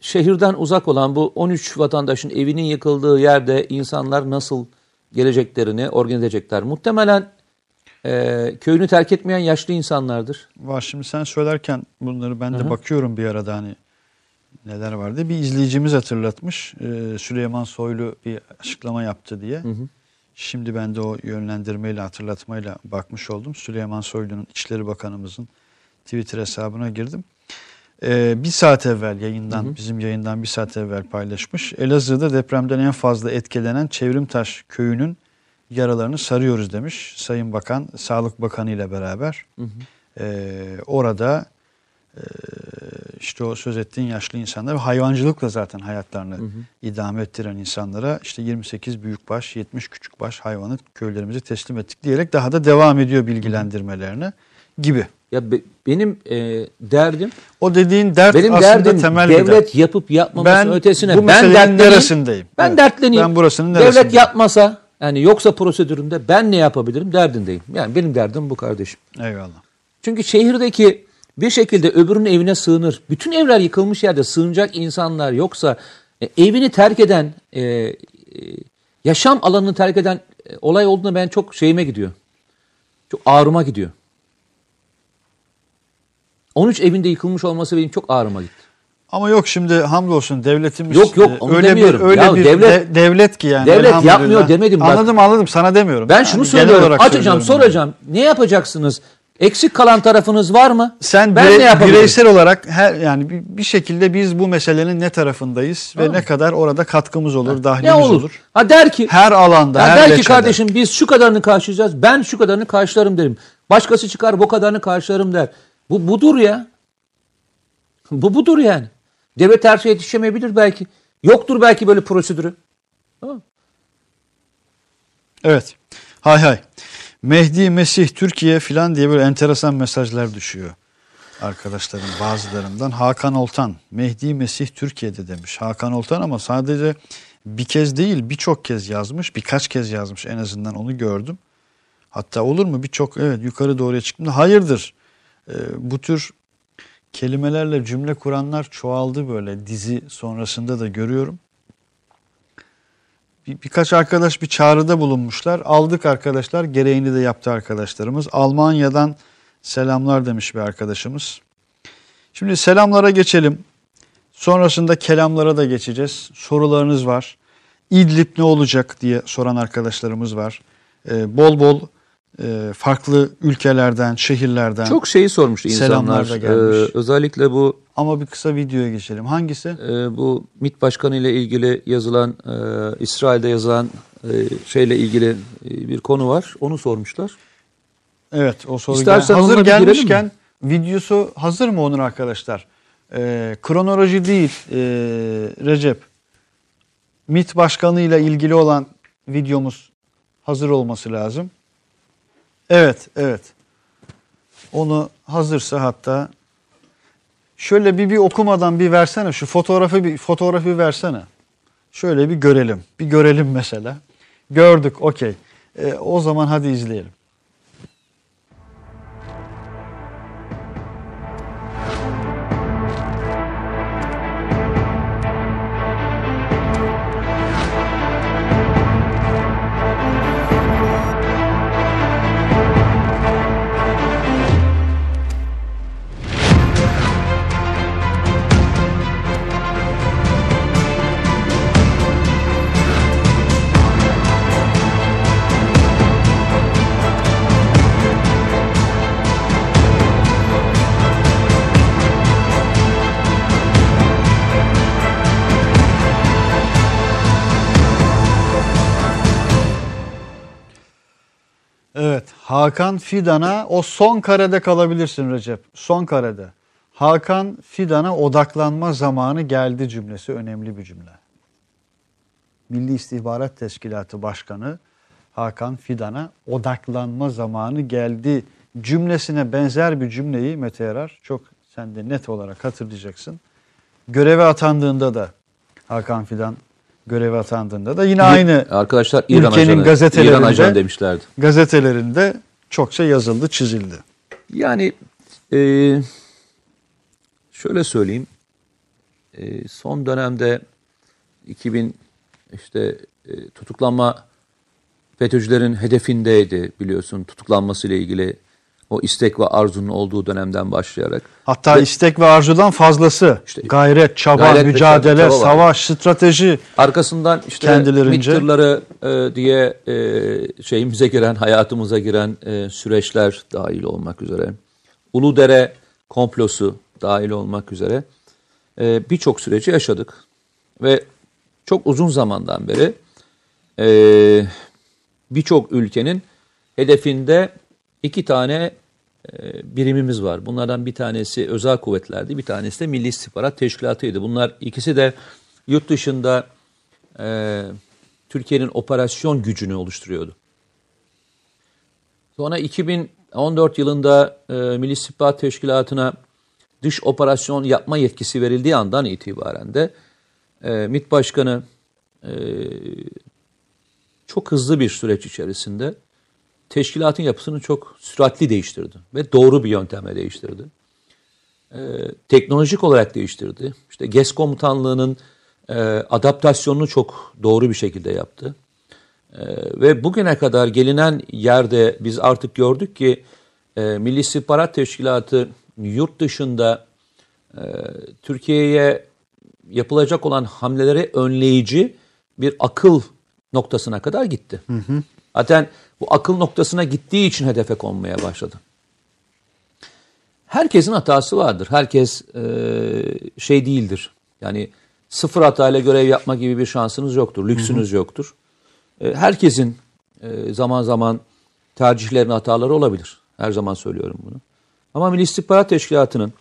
Şehirden uzak olan bu 13 vatandaşın evinin yıkıldığı yerde insanlar nasıl geleceklerini organize edecekler. Muhtemelen e, köyünü terk etmeyen yaşlı insanlardır. Var şimdi sen söylerken bunları ben de bakıyorum bir arada hani neler vardı. Bir izleyicimiz hatırlatmış. Ee, Süleyman Soylu bir açıklama yaptı diye. Şimdi ben de o yönlendirmeyle hatırlatmayla bakmış oldum. Süleyman Soylu'nun İçişleri Bakanımızın Twitter hesabına girdim. Ee, bir saat evvel yayından, bizim yayından bir saat evvel paylaşmış. Elazığ'da depremden en fazla etkilenen Çevrimtaş köyünün yaralarını sarıyoruz demiş Sayın Bakan, Sağlık Bakanı ile beraber. Ee, orada e, işte o söz ettiğin yaşlı insanlar ve hayvancılıkla zaten hayatlarını idame ettiren insanlara işte 28 büyükbaş, 70 küçükbaş hayvanı köylerimize teslim ettik diyerek daha da devam ediyor bilgilendirmelerine gibi. Ya be- benim e, derdim O dediğin dert benim aslında derdim temel bir devlet dert. yapıp yapmaması Ben ötesine bu ben dertleneyim. neresindeyim? Ben Evet. dertleneyim. Ben burasının Devlet neresindeyim? yapmasa yani yoksa prosedüründe ben ne yapabilirim derdindeyim. Yani benim derdim bu kardeşim. Eyvallah. Çünkü şehirdeki bir şekilde öbürünün evine sığınır. Bütün evler yıkılmış yerde sığınacak insanlar yoksa e, evini terk eden, e, e, yaşam alanını terk eden e, olay olduğunda ben çok şeyime gidiyor. Çok ağrıma gidiyor. 13 evinde yıkılmış olması benim çok ağrıma gitti. Ama yok şimdi hamdolsun devletimiz Yok, yok, e, onu öyle demiyorum. bir öyle Ya bir devlet- de- devlet ki yani. Devlet yapmıyor demedim bak. Anladım anladım sana demiyorum. Ben Yani şunu söylüyorum. Açacağım, söylüyorum soracağım. Ne yapacaksınız? Eksik kalan tarafınız var mı? Sen ben bire- ne yapabilirim? bireysel olarak her yani bir, bir şekilde biz bu meselenin ne tarafındayız ve Tamam. ne kadar orada katkımız olur, dahlimiz olur? olur. Ha der ki Her alanda, her der ki kardeşim biz şu kadarını karşılayacağız. Ben şu kadarını karşılarım derim. Başkası çıkar bu kadarını karşılarım der. Bu budur ya. Bu budur yani. Devlet her şeye yetişemeyebilir belki. Yoktur belki böyle prosedürü. Evet. Hay hay. Mehdi, Mesih, Türkiye filan diye böyle enteresan mesajlar düşüyor. Arkadaşlarım bazılarından. Hakan Oltan, Mehdi, Mesih Türkiye'de demiş. Hakan Oltan ama sadece bir kez değil birçok kez yazmış. Birkaç kez yazmış en azından onu gördüm. Hatta olur mu birçok evet yukarı doğruya çıktım. Hayırdır Ee, bu tür kelimelerle cümle kuranlar çoğaldı böyle dizi sonrasında da görüyorum. Bir, birkaç arkadaş bir çağrıda bulunmuşlar. Aldık arkadaşlar. Gereğini de yaptı arkadaşlarımız. Almanya'dan selamlar demiş bir arkadaşımız. Şimdi selamlara geçelim. Sonrasında kelamlara da geçeceğiz. Sorularınız var. İdlib ne olacak diye soran arkadaşlarımız var. Ee, bol bol farklı ülkelerden, şehirlerden. Çok şeyi Selamlar insanlar. da gelmiş. Ee, özellikle bu Ama bir kısa videoya geçelim. Hangisi? e, bu MİT Başkanı ile ilgili yazılan e, İsrail'de yazılan e, şeyle ilgili e, bir konu var. Onu sormuşlar. Evet o soru İstersen gel- hazır gelmişken videosu hazır mı onun arkadaşlar? Ee, kronoloji değil ee, Recep. MİT Başkanı ile ilgili olan videomuz hazır olması lazım. Evet, evet. Onu hazırsa hatta şöyle bir bir okumadan bir versene şu fotoğrafı bir fotoğrafı versene. Şöyle bir görelim. Bir görelim mesela. Gördük, okey. Ee, o zaman hadi izleyelim. Hakan Fidan'a o son karede kalabilirsin Recep. Son karede. Hakan Fidan'a odaklanma zamanı geldi cümlesi önemli bir cümle. Milli İstihbarat Teşkilatı Başkanı Hakan Fidan'a odaklanma zamanı geldi cümlesine benzer bir cümleyi Mete Yarar çok sen de net olarak hatırlayacaksın. Göreve atandığında da Hakan Fidan göreve atandığında da yine aynı Arkadaşlar İran ülkenin ajanı, gazetelerinde İran ajanı demişlerdi. gazetelerinde çokça yazıldı, çizildi. Yani e, şöyle söyleyeyim. E, son dönemde 2000 işte e, tutuklanma FETÖ'cülerin hedefindeydi biliyorsun tutuklanması ile ilgili o istek ve arzunun olduğu dönemden başlayarak. Hatta Ve- istek ve arzudan fazlası. İşte gayret, çaba, gayret mücadele, çaba var. savaş, strateji. Arkasından işte Kendilerince- MİT e, diye e, şeyimize giren, hayatımıza giren e, süreçler dahil olmak üzere. Uludere komplosu dahil olmak üzere e, birçok süreci yaşadık. Ve çok uzun zamandan beri e, birçok ülkenin hedefinde iki tane e, birimimiz var. Bunlardan bir tanesi özel kuvvetlerdi, bir tanesi de Milli İstihbarat Teşkilatı'ydı. Bunlar ikisi de yurt dışında e, Türkiye'nin operasyon gücünü oluşturuyordu. Sonra 2014 yılında e, Milli İstihbarat Teşkilatı'na dış operasyon yapma yetkisi verildiği andan itibaren de e, MİT Başkanı e, çok hızlı bir süreç içerisinde teşkilatın yapısını çok süratli değiştirdi ve doğru bir yöntemle değiştirdi. Ee, teknolojik olarak değiştirdi. İşte GES komutanlığının e, adaptasyonunu çok doğru bir şekilde yaptı. Ee, ve bugüne kadar gelinen yerde biz artık gördük ki e, Milli İstihbarat Teşkilatı yurt dışında e, Türkiye'ye yapılacak olan hamleleri önleyici bir akıl noktasına kadar gitti. Zaten bu akıl noktasına gittiği için hedefe konmaya başladı. Herkesin hatası vardır. Herkes e, şey değildir. Yani sıfır hatayla görev yapma gibi bir şansınız yoktur. Lüksünüz yoktur. E, herkesin e, zaman zaman tercihlerin hataları olabilir. Her zaman söylüyorum bunu. Ama Milli İstihbarat Teşkilatı'nın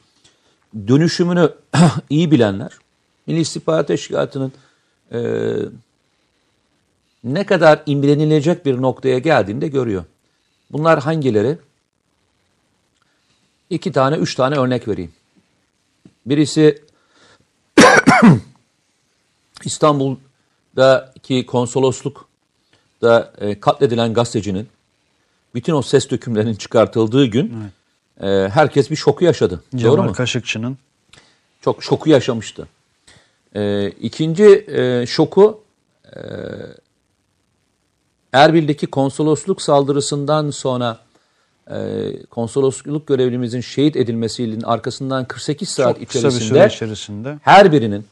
dönüşümünü iyi bilenler, Milli İstihbarat Teşkilatı'nın e, ne kadar imrenilecek bir noktaya geldiğini de görüyor. Bunlar hangileri? İki tane, üç tane örnek vereyim. Birisi İstanbul'daki konsoloslukta e, katledilen gazetecinin bütün o ses dökümlerinin çıkartıldığı gün e, herkes bir şoku yaşadı. Doğru Cemal mu? Kaşıkçı'nın. çok şoku yaşamıştı. Ee, ikinci e, şoku e, Erbil'deki konsolosluk saldırısından sonra e, konsolosluk görevlimizin şehit edilmesinin arkasından 48 saat Çok bir içerisinde içerisinde. her birinin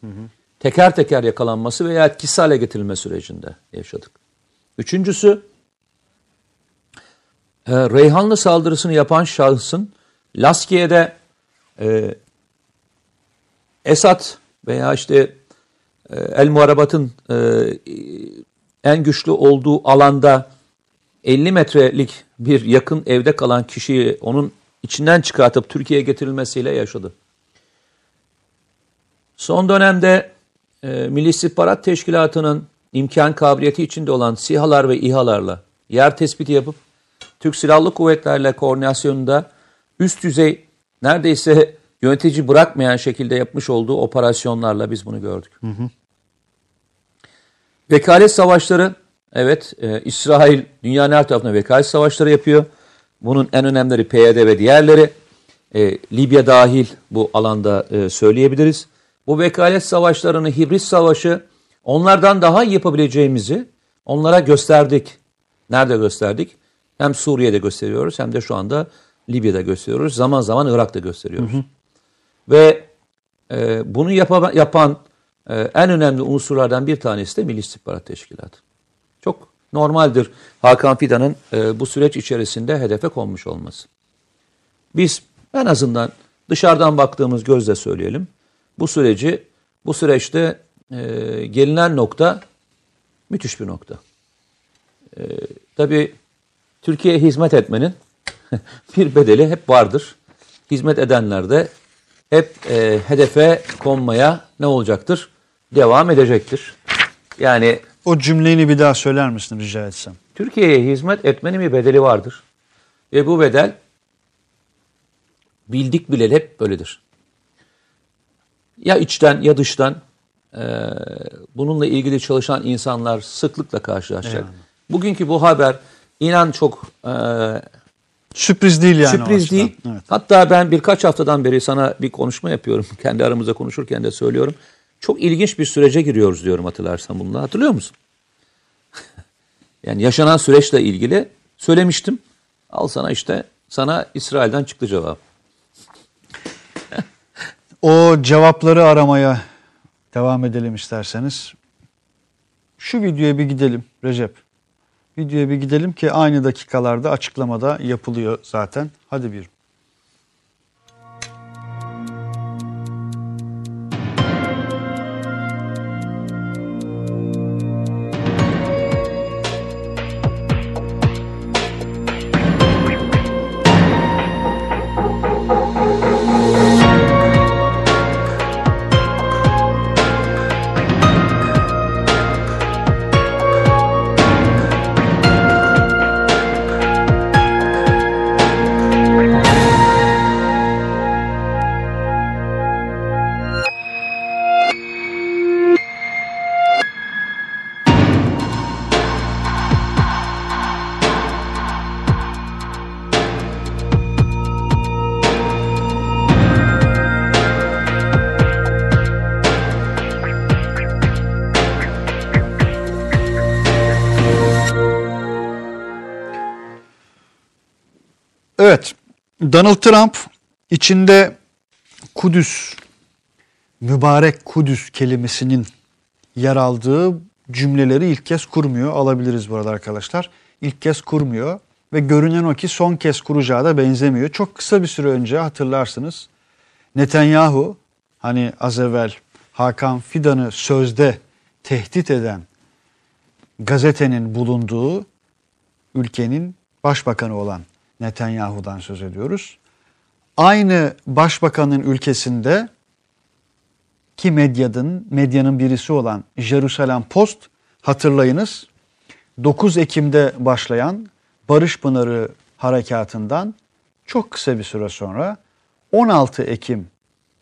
teker teker yakalanması veya etkisiz hale getirilme sürecinde yaşadık. Üçüncüsü e, Reyhanlı saldırısını yapan şahısın Laskiye'de e, Esad veya işte e, El Muharabat'ın e, en güçlü olduğu alanda 50 metrelik bir yakın evde kalan kişiyi onun içinden çıkartıp Türkiye'ye getirilmesiyle yaşadı. Son dönemde e, Milli İstihbarat Teşkilatı'nın imkan kabiliyeti içinde olan SİHA'lar ve İHA'larla yer tespiti yapıp Türk Silahlı Kuvvetlerle koordinasyonunda üst düzey neredeyse yönetici bırakmayan şekilde yapmış olduğu operasyonlarla biz bunu gördük. Vekalet savaşları, evet e, İsrail dünyanın her tarafına vekalet savaşları yapıyor. Bunun en önemlileri PYD ve diğerleri. E, Libya dahil bu alanda e, söyleyebiliriz. Bu vekalet savaşlarını, hibrit savaşı onlardan daha iyi yapabileceğimizi onlara gösterdik. Nerede gösterdik? Hem Suriye'de gösteriyoruz hem de şu anda Libya'da gösteriyoruz. Zaman zaman Irak'ta gösteriyoruz. Ve e, bunu yapa, yapan e, en önemli unsurlardan bir tanesi de Milli İstihbarat Teşkilatı. Çok normaldir Hakan Fidan'ın e, bu süreç içerisinde hedefe konmuş olması. Biz en azından dışarıdan baktığımız gözle söyleyelim. Bu süreci, bu süreçte e, gelinen nokta müthiş bir nokta. E, tabii Türkiye'ye hizmet etmenin bir bedeli hep vardır. Hizmet edenler de hep e, hedefe konmaya ne olacaktır? Devam edecektir. Yani O cümleyi bir daha söyler misin rica etsem? Türkiye'ye hizmet etmenin bir bedeli vardır. Ve bu bedel bildik bileli hep böyledir. Ya içten ya dıştan e, bununla ilgili çalışan insanlar sıklıkla karşılaşacak. Yani. Bugünkü bu haber inan çok e, Sürpriz değil yani sürpriz değil. Evet. Hatta ben birkaç haftadan beri sana bir konuşma yapıyorum. Kendi aramızda konuşurken de söylüyorum. Çok ilginç bir sürece giriyoruz diyorum hatırlarsan bununla. Hatırlıyor musun? yani yaşanan süreçle ilgili söylemiştim. Al sana işte sana İsrail'den çıktı cevap. O cevapları aramaya devam edelim isterseniz. Şu videoya bir gidelim Recep. Videoya bir gidelim ki aynı dakikalarda açıklamada yapılıyor zaten. Hadi bir. Donald Trump içinde Kudüs, mübarek Kudüs kelimesinin yer aldığı cümleleri ilk kez kurmuyor. Alabiliriz bu arada arkadaşlar. İlk kez kurmuyor ve görünen o ki son kez kuracağı da benzemiyor. Çok kısa bir süre önce hatırlarsınız Netanyahu hani az evvel Hakan Fidan'ı sözde tehdit eden gazetenin bulunduğu ülkenin başbakanı olan Netanyahu'dan söz ediyoruz. Aynı başbakanın ülkesinde ki medyanın medyanın birisi olan Jerusalem Post hatırlayınız 9 Ekim'de başlayan Barış Pınarı harekatından çok kısa bir süre sonra 16 Ekim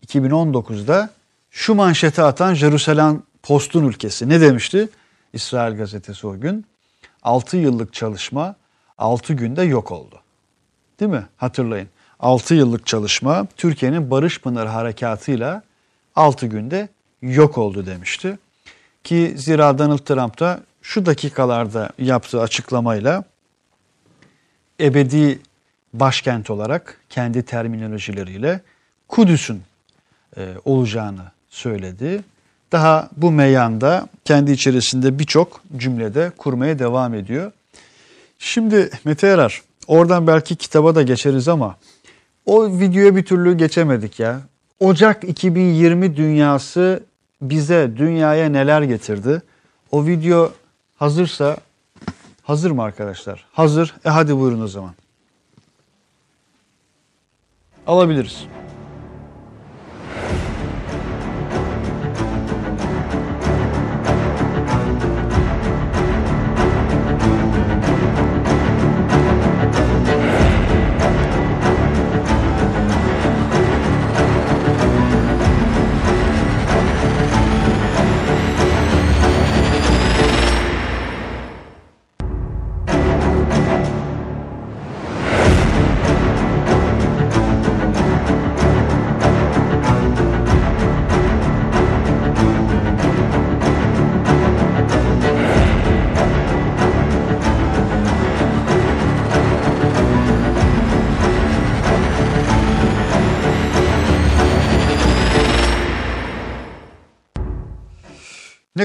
2019'da şu manşeti atan Jerusalem Post'un ülkesi ne demişti? İsrail gazetesi o gün 6 yıllık çalışma 6 günde yok oldu. Değil mi? Hatırlayın. 6 yıllık çalışma Türkiye'nin Barış Pınarı harekatıyla 6 günde yok oldu demişti. Ki zira Donald Trump da şu dakikalarda yaptığı açıklamayla ebedi başkent olarak kendi terminolojileriyle Kudüs'ün e, olacağını söyledi. Daha bu meyanda kendi içerisinde birçok cümlede kurmaya devam ediyor. Şimdi Mete Yarar oradan belki kitaba da geçeriz ama o videoya bir türlü geçemedik ya. Ocak 2020 dünyası bize, dünyaya neler getirdi? O video hazırsa, hazır mı arkadaşlar? Hazır. E hadi buyurun o zaman. Alabiliriz.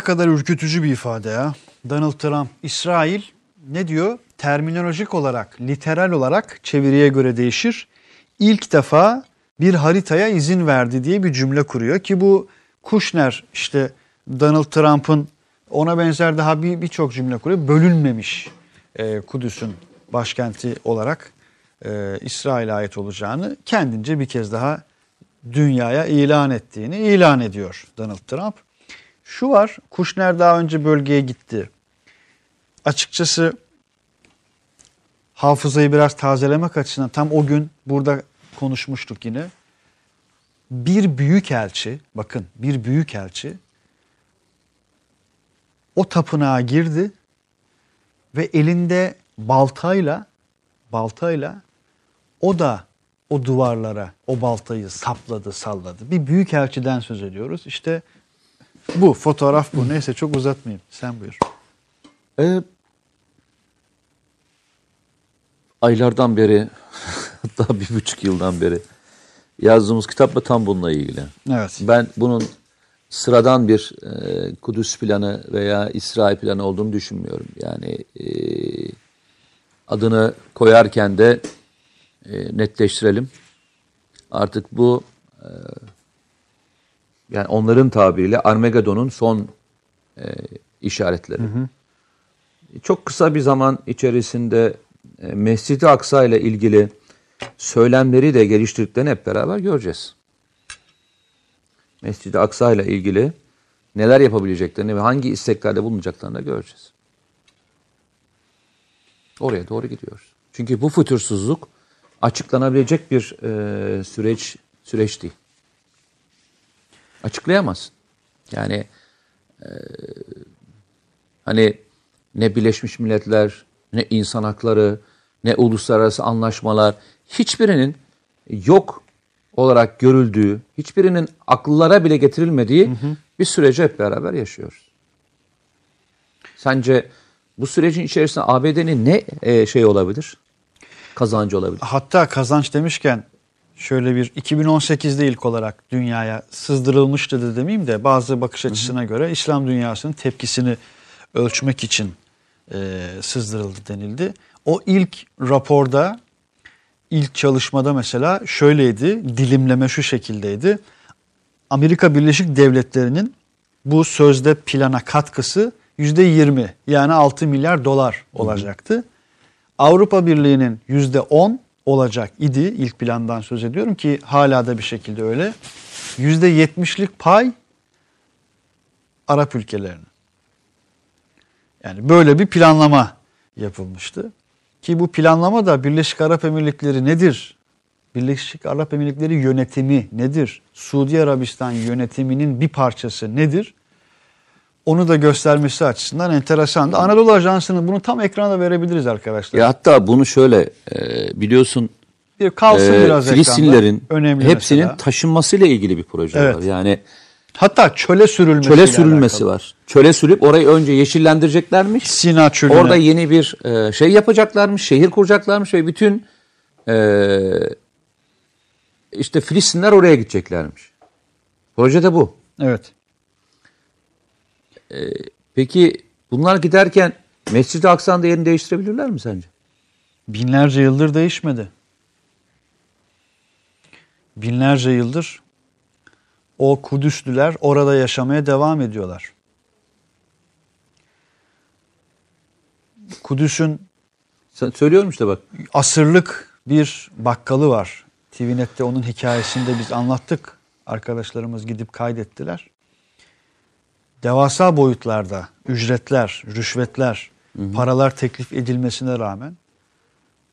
Kadar ürkütücü bir ifade ya. Donald Trump, İsrail ne diyor? Terminolojik olarak, literal olarak çeviriye göre değişir. İlk defa bir haritaya izin verdi diye bir cümle kuruyor ki bu Kushner işte Donald Trump'ın ona benzer daha bir birçok cümle kuruyor. Bölünmemiş e, Kudüs'ün başkenti olarak e, İsrail'e ait olacağını kendince bir kez daha dünyaya ilan ettiğini ilan ediyor Donald Trump. Şu var, Kuşner daha önce bölgeye gitti. Açıkçası hafızayı biraz tazelemek açısından tam o gün burada konuşmuştuk yine. Bir büyük elçi, bakın bir büyük elçi o tapınağa girdi ve elinde baltayla baltayla o da o duvarlara o baltayı sapladı, salladı. Bir büyük elçiden söz ediyoruz. İşte bu fotoğraf bu. Neyse çok uzatmayayım. Sen buyur. Ee, aylardan beri hatta bir buçuk yıldan beri yazdığımız kitap da tam bununla ilgili. Evet. Ben bunun sıradan bir e, Kudüs planı veya İsrail planı olduğunu düşünmüyorum. Yani e, adını koyarken de e, netleştirelim. Artık bu e, yani onların tabiriyle Armageddon'un son e, işaretleri. Çok kısa bir zaman içerisinde e, Mescid-i Aksa ile ilgili söylemleri de geliştirdiklerini hep beraber göreceğiz. Mescid-i Aksa ile ilgili neler yapabileceklerini ve hangi isteklerde bulunacaklarını da göreceğiz. Oraya doğru gidiyoruz. Çünkü bu fütursuzluk açıklanabilecek bir e, süreç süreç değil. Açıklayamazsın. Yani e, hani ne Birleşmiş Milletler, ne insan hakları, ne uluslararası anlaşmalar hiçbirinin yok olarak görüldüğü, hiçbirinin akıllara bile getirilmediği hı hı. bir süreci hep beraber yaşıyoruz. Sence bu sürecin içerisinde ABD'nin ne e, şey olabilir? Kazancı olabilir. Hatta kazanç demişken şöyle bir 2018'de ilk olarak dünyaya sızdırılmıştı da demeyeyim de bazı bakış açısına hı hı. göre İslam dünyasının tepkisini ölçmek için e, sızdırıldı denildi. O ilk raporda, ilk çalışmada mesela şöyleydi, dilimleme şu şekildeydi. Amerika Birleşik Devletleri'nin bu sözde plana katkısı %20 yani 6 milyar dolar olacaktı. Hı hı. Avrupa Birliği'nin %10 olacak idi. ilk plandan söz ediyorum ki hala da bir şekilde öyle. %70'lik pay Arap ülkelerinin. Yani böyle bir planlama yapılmıştı. Ki bu planlama da Birleşik Arap Emirlikleri nedir? Birleşik Arap Emirlikleri yönetimi nedir? Suudi Arabistan yönetiminin bir parçası nedir? Onu da göstermesi açısından enteresan. Anadolu Ajansı'nın bunu tam ekranda verebiliriz arkadaşlar. Ya hatta bunu şöyle e, biliyorsun bir kalsın e, biraz Filistinlerin hepsinin mesela. taşınmasıyla ilgili bir proje evet. var. Yani Hatta çöle sürülmesi. Çöle sürülmesi var. Çöle sürüp orayı önce yeşillendireceklermiş. Sina çölüne. Orada yeni bir e, şey yapacaklarmış, şehir kuracaklarmış ve bütün e, işte Filistinler oraya gideceklermiş. Proje de bu. Evet. Peki bunlar giderken Mescid-i Aksa'nın yerini değiştirebilirler mi sence? Binlerce yıldır değişmedi. Binlerce yıldır o Kudüslüler orada yaşamaya devam ediyorlar. Kudüs'ün Sen söylüyorum işte bak. asırlık bir bakkalı var. TVNet'te onun hikayesini de biz anlattık. Arkadaşlarımız gidip kaydettiler. Devasa boyutlarda ücretler, rüşvetler, paralar teklif edilmesine rağmen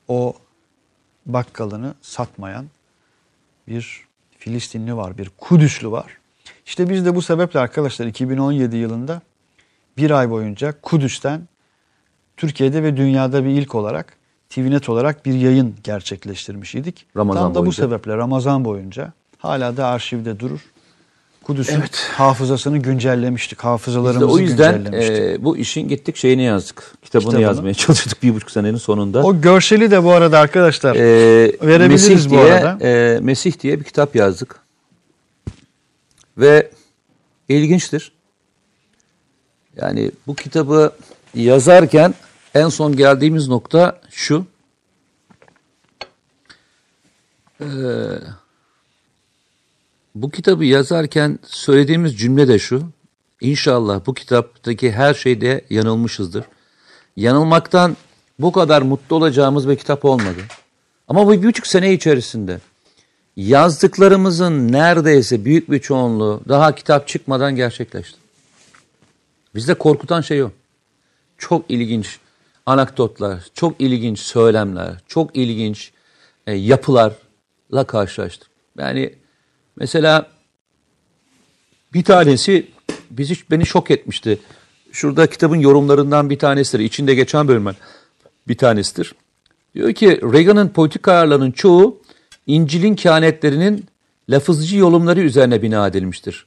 o bakkalını satmayan bir Filistinli var, bir Kudüslü var. İşte biz de bu sebeple arkadaşlar 2017 yılında bir ay boyunca Kudüs'ten Türkiye'de ve dünyada bir ilk olarak TVNet olarak bir yayın gerçekleştirmiş idik. Ramazan Tam da bu boyunca. sebeple Ramazan boyunca hala da arşivde durur. Kudüs'ün hafızasını güncellemiştik. Biz Hafızalarımızı o yüzden güncellemiştik. e, bu işin gittik şeyini yazdık. Kitabını, Kitabını. yazmaya çalıştık bir buçuk senenin sonunda. o görseli de bu arada arkadaşlar E, verebiliriz Mesih bu diye, arada. e, Mesih diye bir kitap yazdık. Ve ilginçtir. Yani bu kitabı yazarken en son geldiğimiz nokta şu. Ee, bu kitabı yazarken söylediğimiz cümle de şu. İnşallah bu kitaptaki her şeyde yanılmışızdır. Yanılmaktan bu kadar mutlu olacağımız bir kitap olmadı. Ama bu bir buçuk sene içerisinde yazdıklarımızın neredeyse büyük bir çoğunluğu daha kitap çıkmadan gerçekleşti. Bizde korkutan şey o. Çok ilginç anekdotlar, çok ilginç söylemler, çok ilginç e, yapılarla karşılaştık. Yani mesela bir tanesi bizi beni şok etmişti. Şurada kitabın yorumlarından bir tanesidir. İçinde geçen bölümler bir tanesidir. Diyor ki Reagan'ın politik kararlarının çoğu İncil'in kehanetlerinin lafızcı yorumları üzerine bina edilmiştir.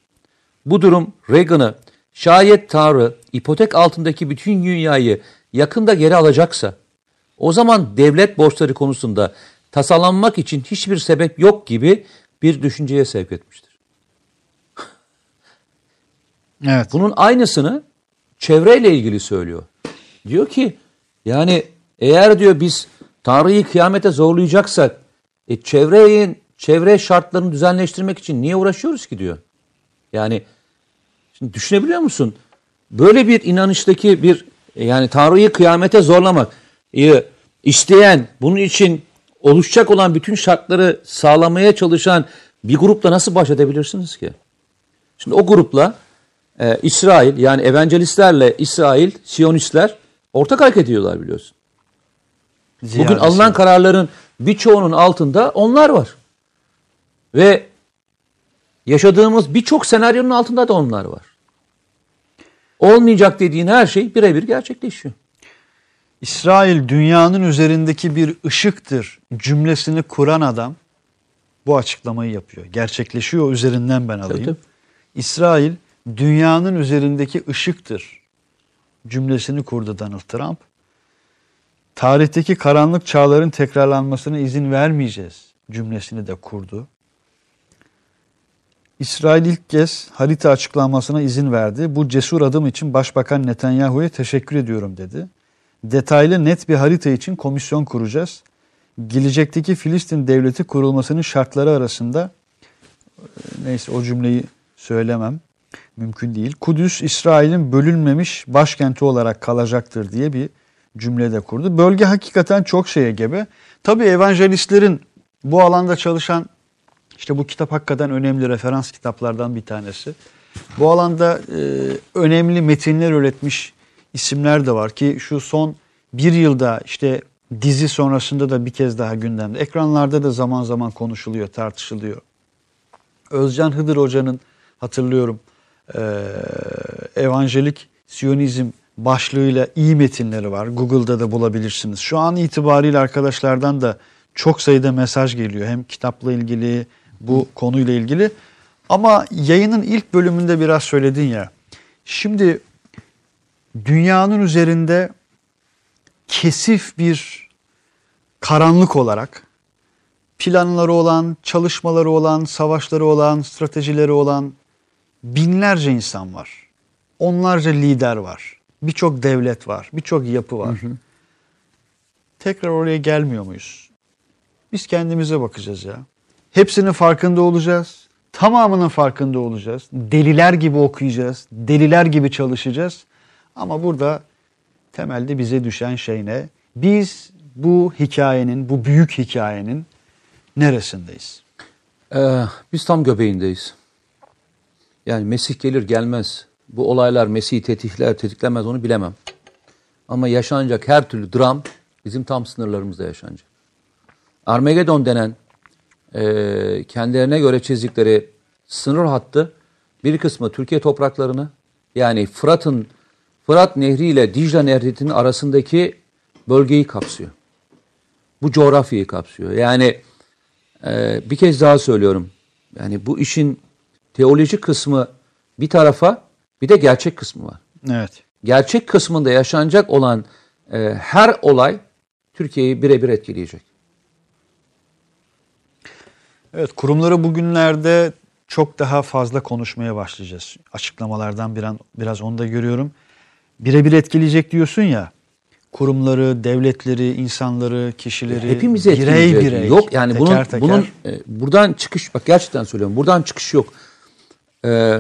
Bu durum Reagan'ı şayet Tanrı ipotek altındaki bütün dünyayı yakında geri alacaksa o zaman devlet borçları konusunda tasalanmak için hiçbir sebep yok gibi bir düşünceye sevk etmiştir. Evet. Bunun aynısını çevreyle ilgili söylüyor. Diyor ki yani eğer diyor biz Tanrı'yı kıyamete zorlayacaksak e, çevreyin çevre şartlarını düzenleştirmek için niye uğraşıyoruz ki diyor. Yani şimdi düşünebiliyor musun? Böyle bir inanıştaki bir yani Tanrı'yı kıyamete zorlamak e, isteyen bunun için oluşacak olan bütün şartları sağlamaya çalışan bir grupla nasıl baş edebilirsiniz ki? Şimdi o grupla e, İsrail yani evangelistlerle İsrail, Siyonistler ortak hareket ediyorlar biliyorsun. Bugün Ziyadesi. alınan kararların birçoğunun altında onlar var. Ve yaşadığımız birçok senaryonun altında da onlar var. Olmayacak dediğin her şey birebir gerçekleşiyor. İsrail dünyanın üzerindeki bir ışıktır cümlesini kuran adam bu açıklamayı yapıyor. Gerçekleşiyor üzerinden ben alayım. tabii. İsrail dünyanın üzerindeki ışıktır cümlesini kurdu Donald Trump. Tarihteki karanlık çağların tekrarlanmasına izin vermeyeceğiz cümlesini de kurdu. İsrail ilk kez harita açıklanmasına izin verdi. Bu cesur adım için Başbakan Netanyahu'ya teşekkür ediyorum dedi. Detaylı net bir harita için komisyon kuracağız. Gelecekteki Filistin devleti kurulmasının şartları arasında e, neyse o cümleyi söylemem mümkün değil. Kudüs İsrail'in bölünmemiş başkenti olarak kalacaktır diye bir cümle de kurdu. Bölge hakikaten çok şeye gebe. Tabii evangelistlerin bu alanda çalışan işte bu kitap hakikaten önemli referans kitaplardan bir tanesi. Bu alanda e, önemli metinler üretmiş isimler de var ki şu son bir yılda işte dizi sonrasında da bir kez daha gündemde. Ekranlarda da zaman zaman konuşuluyor, tartışılıyor. Özcan Hıdır Hoca'nın hatırlıyorum e, evangelik siyonizm başlığıyla iyi metinleri var. Google'da da bulabilirsiniz. Şu an itibariyle arkadaşlardan da çok sayıda mesaj geliyor. Hem kitapla ilgili bu konuyla ilgili. Ama yayının ilk bölümünde biraz söyledin ya. Şimdi dünyanın üzerinde kesif bir karanlık olarak planları olan, çalışmaları olan, savaşları olan, stratejileri olan binlerce insan var. Onlarca lider var. Birçok devlet var. Birçok yapı var. Hı hı. Tekrar oraya gelmiyor muyuz? Biz kendimize bakacağız ya. Hepsinin farkında olacağız. Tamamının farkında olacağız. Deliler gibi okuyacağız. Deliler gibi çalışacağız. Ama burada temelde bize düşen şey ne? Biz bu hikayenin, bu büyük hikayenin neresindeyiz? Ee, biz tam göbeğindeyiz. Yani Mesih gelir gelmez. Bu olaylar Mesih'i tetikler tetiklemez onu bilemem. Ama yaşanacak her türlü dram bizim tam sınırlarımızda yaşanacak. Armageddon denen e, kendilerine göre çizdikleri sınır hattı bir kısmı Türkiye topraklarını yani Fırat'ın Fırat Nehri ile Dicle Nehri'nin arasındaki bölgeyi kapsıyor. Bu coğrafyayı kapsıyor. Yani e, bir kez daha söylüyorum. Yani bu işin teolojik kısmı bir tarafa bir de gerçek kısmı var. Evet. Gerçek kısmında yaşanacak olan e, her olay Türkiye'yi birebir etkileyecek. Evet kurumları bugünlerde çok daha fazla konuşmaya başlayacağız. Açıklamalardan bir an, biraz onu da görüyorum. Birebir etkileyecek diyorsun ya. Kurumları, devletleri, insanları, kişileri hepimizi birey birey yok yani teker bunun teker. bunun e, buradan çıkış bak gerçekten söylüyorum. Buradan çıkış yok. Ee,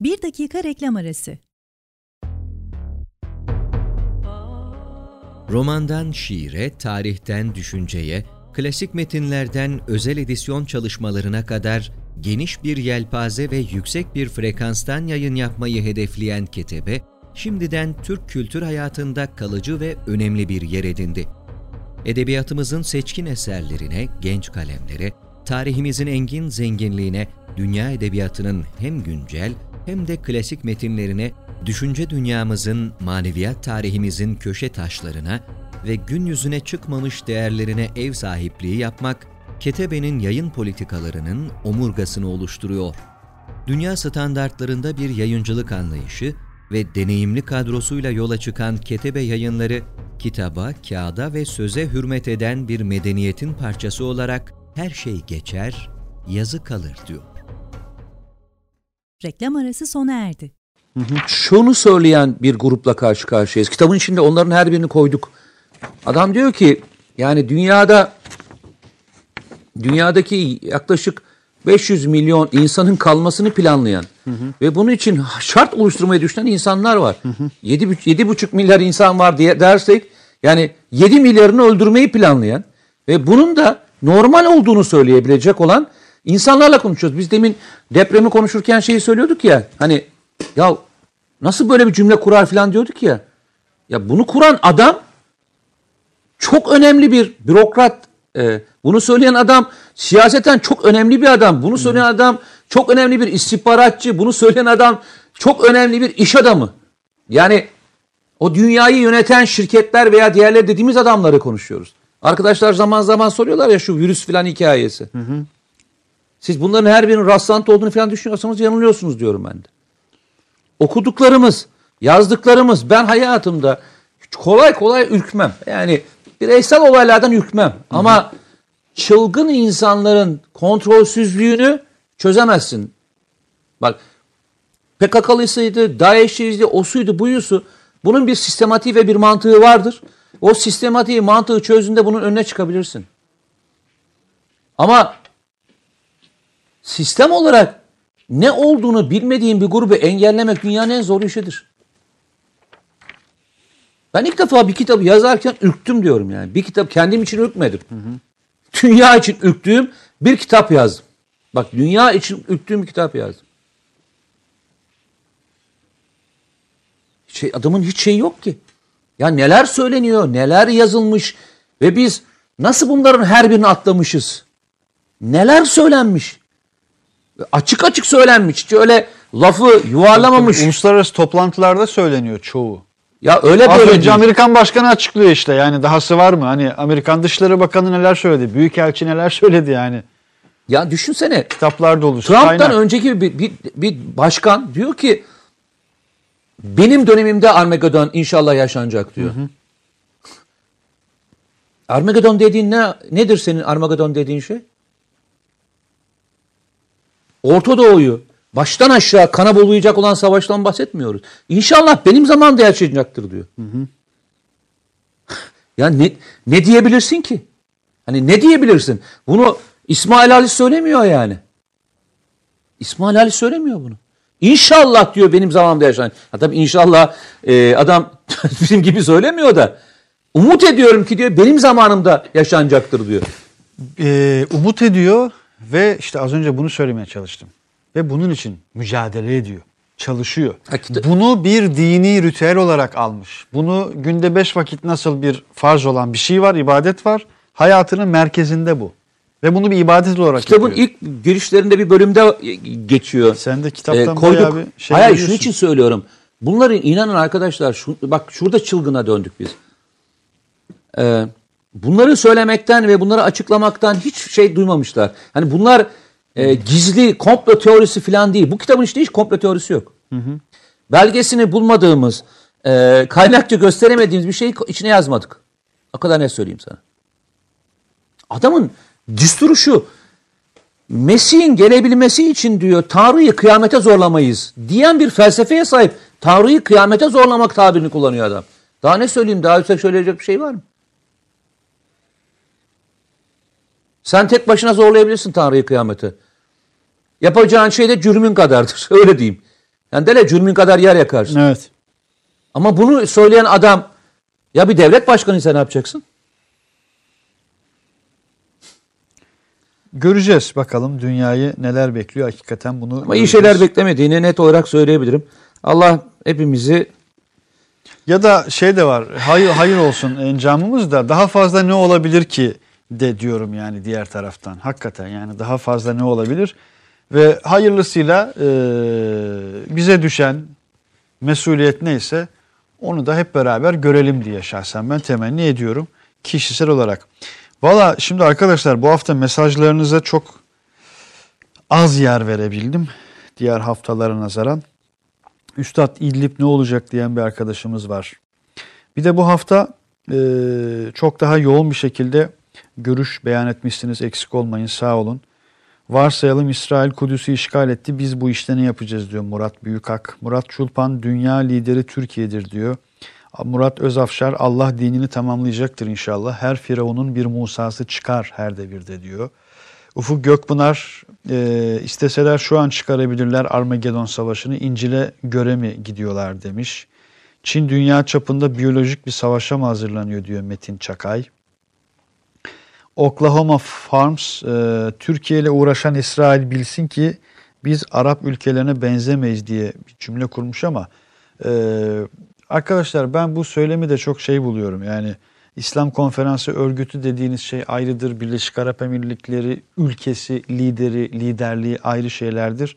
bir dakika reklam arası. Romandan şiire, tarihten düşünceye, klasik metinlerden özel edisyon çalışmalarına kadar geniş bir yelpaze ve yüksek bir frekanstan yayın yapmayı hedefleyen Ketebe, şimdiden Türk kültür hayatında kalıcı ve önemli bir yer edindi. Edebiyatımızın seçkin eserlerine, genç kalemlere, tarihimizin engin zenginliğine, dünya edebiyatının hem güncel hem de klasik metinlerine, düşünce dünyamızın, maneviyat tarihimizin köşe taşlarına ve gün yüzüne çıkmamış değerlerine ev sahipliği yapmak, Ketebe'nin yayın politikalarının omurgasını oluşturuyor. Dünya standartlarında bir yayıncılık anlayışı ve deneyimli kadrosuyla yola çıkan Ketebe yayınları, kitaba, kağıda ve söze hürmet eden bir medeniyetin parçası olarak her şey geçer, yazı kalır diyor. Reklam arası sona erdi. Şunu söyleyen bir grupla karşı karşıyayız. Kitabın içinde onların her birini koyduk. Adam diyor ki yani dünyada dünyadaki yaklaşık 500 milyon insanın kalmasını planlayan hı hı. ve bunun için şart oluşturmayı düşünen insanlar var. Hı hı. 7, 7,5 milyar insan var diye dersek yani 7 milyarını öldürmeyi planlayan ve bunun da normal olduğunu söyleyebilecek olan insanlarla konuşuyoruz. Biz demin depremi konuşurken şeyi söylüyorduk ya hani ya nasıl böyle bir cümle kurar falan diyorduk ya. Ya bunu kuran adam çok önemli bir bürokrat. E, bunu söyleyen adam siyaseten çok önemli bir adam. Bunu söyleyen hmm. adam çok önemli bir istihbaratçı. Bunu söyleyen adam çok önemli bir iş adamı. Yani o dünyayı yöneten şirketler veya diğerleri dediğimiz adamları konuşuyoruz. Arkadaşlar zaman zaman soruyorlar ya şu virüs filan hikayesi. Hı hı. Siz bunların her birinin rastlantı olduğunu falan düşünüyorsanız yanılıyorsunuz diyorum ben de. Okuduklarımız, yazdıklarımız ben hayatımda kolay kolay ürkmem. Yani bireysel olaylardan ürkmem. Hı hı. Ama çılgın insanların kontrolsüzlüğünü çözemezsin. Bak PKK'lısıydı, DAEŞ'liydi, o suydu, buyusu. Bunun bir sistematiği ve bir mantığı vardır. O sistematiği, mantığı çözdüğünde bunun önüne çıkabilirsin. Ama sistem olarak ne olduğunu bilmediğin bir grubu engellemek dünyanın en zor işidir. Ben ilk defa bir kitabı yazarken ürktüm diyorum yani. Bir kitap kendim için ürkmedim. Hı hı. Dünya için ürktüğüm bir kitap yazdım. Bak dünya için ürktüğüm bir kitap yazdım. Şey, adamın hiç şeyi yok ki. Ya neler söyleniyor, neler yazılmış ve biz nasıl bunların her birini atlamışız? Neler söylenmiş? Açık açık söylenmiş. Hiç öyle lafı yuvarlamamış. Uluslararası toplantılarda söyleniyor çoğu. Ya öyle Az böyle önce değil. Amerikan Başkanı açıklıyor işte yani dahası var mı? Hani Amerikan Dışişleri Bakanı neler söyledi? Büyükelçi neler söyledi yani? Ya düşünsene Kitaplar dolu. Trump'tan kaynak. önceki bir, bir, bir başkan diyor ki benim dönemimde Armageddon inşallah yaşanacak diyor. Armageddon dediğin ne nedir senin Armageddon dediğin şey? Orta Doğu'yu baştan aşağı kana bulayacak olan savaştan bahsetmiyoruz. İnşallah benim zamanımda yaşanacaktır diyor. ya ne, ne diyebilirsin ki? Hani ne diyebilirsin? Bunu İsmail Ali söylemiyor yani. İsmail Ali söylemiyor bunu. İnşallah diyor benim zamanımda yaşanan. Ha tabii inşallah e, adam bizim gibi söylemiyor da. Umut ediyorum ki diyor benim zamanımda yaşanacaktır diyor. Ee, umut ediyor ve işte az önce bunu söylemeye çalıştım. Ve bunun için mücadele ediyor. Çalışıyor. Ha, kita- Bunu bir dini ritüel olarak almış. Bunu günde beş vakit nasıl bir farz olan bir şey var, ibadet var. Hayatının merkezinde bu. Ve bunu bir ibadet olarak Kitabın yapıyor. ilk girişlerinde bir bölümde geçiyor. Sen de kitaptan Ee, bayağı bir şey Hayır şunun için söylüyorum. Bunların inanın arkadaşlar şu, bak şurada çılgına döndük biz. Ee, bunları söylemekten ve bunları açıklamaktan hiç şey duymamışlar. Hani bunlar e, gizli komplo teorisi falan değil. Bu kitabın içinde hiç komplo teorisi yok. Belgesini bulmadığımız, e, kaynakça gösteremediğimiz bir şeyi içine yazmadık. O kadar ne söyleyeyim sana. Adamın düsturu şu. Mesih'in gelebilmesi için diyor Tanrı'yı kıyamete zorlamayız diyen bir felsefeye sahip. Tanrı'yı kıyamete zorlamak tabirini kullanıyor adam. Daha ne söyleyeyim? Daha yüksek söyleyecek bir şey var mı? Sen tek başına zorlayabilirsin Tanrı'yı kıyamete. Yapacağın şey de cürmün kadardır. Öyle diyeyim. Yani dele cürmün kadar yer yakarsın. Evet. Ama bunu söyleyen adam ya bir devlet başkanıysa ne yapacaksın? Göreceğiz bakalım dünyayı neler bekliyor hakikaten bunu. Ama iyi göreceğiz. şeyler beklemediğini net olarak söyleyebilirim. Allah hepimizi Ya da şey de var. Hayır hayır olsun encamımız da daha fazla ne olabilir ki de diyorum yani diğer taraftan. Hakikaten yani daha fazla ne olabilir? Ve hayırlısıyla e, bize düşen mesuliyet neyse onu da hep beraber görelim diye şahsen ben temenni ediyorum kişisel olarak. Valla şimdi arkadaşlar bu hafta mesajlarınıza çok az yer verebildim diğer haftalara nazaran. Üstad İdlib ne olacak diyen bir arkadaşımız var. Bir de bu hafta e, çok daha yoğun bir şekilde görüş beyan etmişsiniz. Eksik olmayın sağ olun. Varsayalım İsrail Kudüs'ü işgal etti. Biz bu işte ne yapacağız diyor Murat Büyükak. Murat Çulpan dünya lideri Türkiye'dir diyor. Murat Özafşar Allah dinini tamamlayacaktır inşallah. Her firavunun bir Musa'sı çıkar her devirde diyor. Ufuk Gökpınar e, isteseler şu an çıkarabilirler Armageddon Savaşı'nı İncil'e göre mi gidiyorlar demiş. Çin dünya çapında biyolojik bir savaşa mı hazırlanıyor diyor Metin Çakay. Oklahoma Farms e, Türkiye ile uğraşan İsrail bilsin ki biz Arap ülkelerine benzemeyiz diye bir cümle kurmuş ama e, arkadaşlar ben bu söylemi de çok şey buluyorum yani İslam Konferansı örgütü dediğiniz şey ayrıdır. Birleşik Arap Emirlikleri ülkesi, lideri, liderliği ayrı şeylerdir.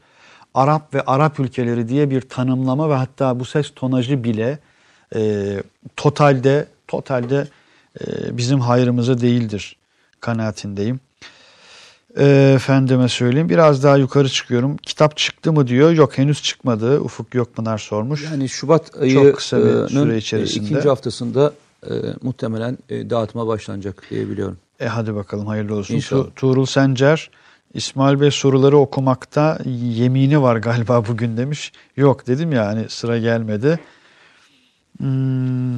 Arap ve Arap ülkeleri diye bir tanımlama ve hatta bu ses tonajı bile e, totalde totalde e, bizim hayrımıza değildir kanaatindeyim. E, efendime söyleyeyim biraz daha yukarı çıkıyorum. Kitap çıktı mı diyor. Yok henüz çıkmadı. Ufuk Gökpınar sormuş. yani Şubat Çok kısa bir ayının süre içerisinde. ikinci haftasında e, muhtemelen e, dağıtıma başlanacak diye biliyorum. E hadi bakalım hayırlı olsun. İnşallah. Tu- Tuğrul Sencer, İsmail Bey soruları okumakta yemini var galiba bugün demiş. Yok dedim ya hani sıra gelmedi. Hmm,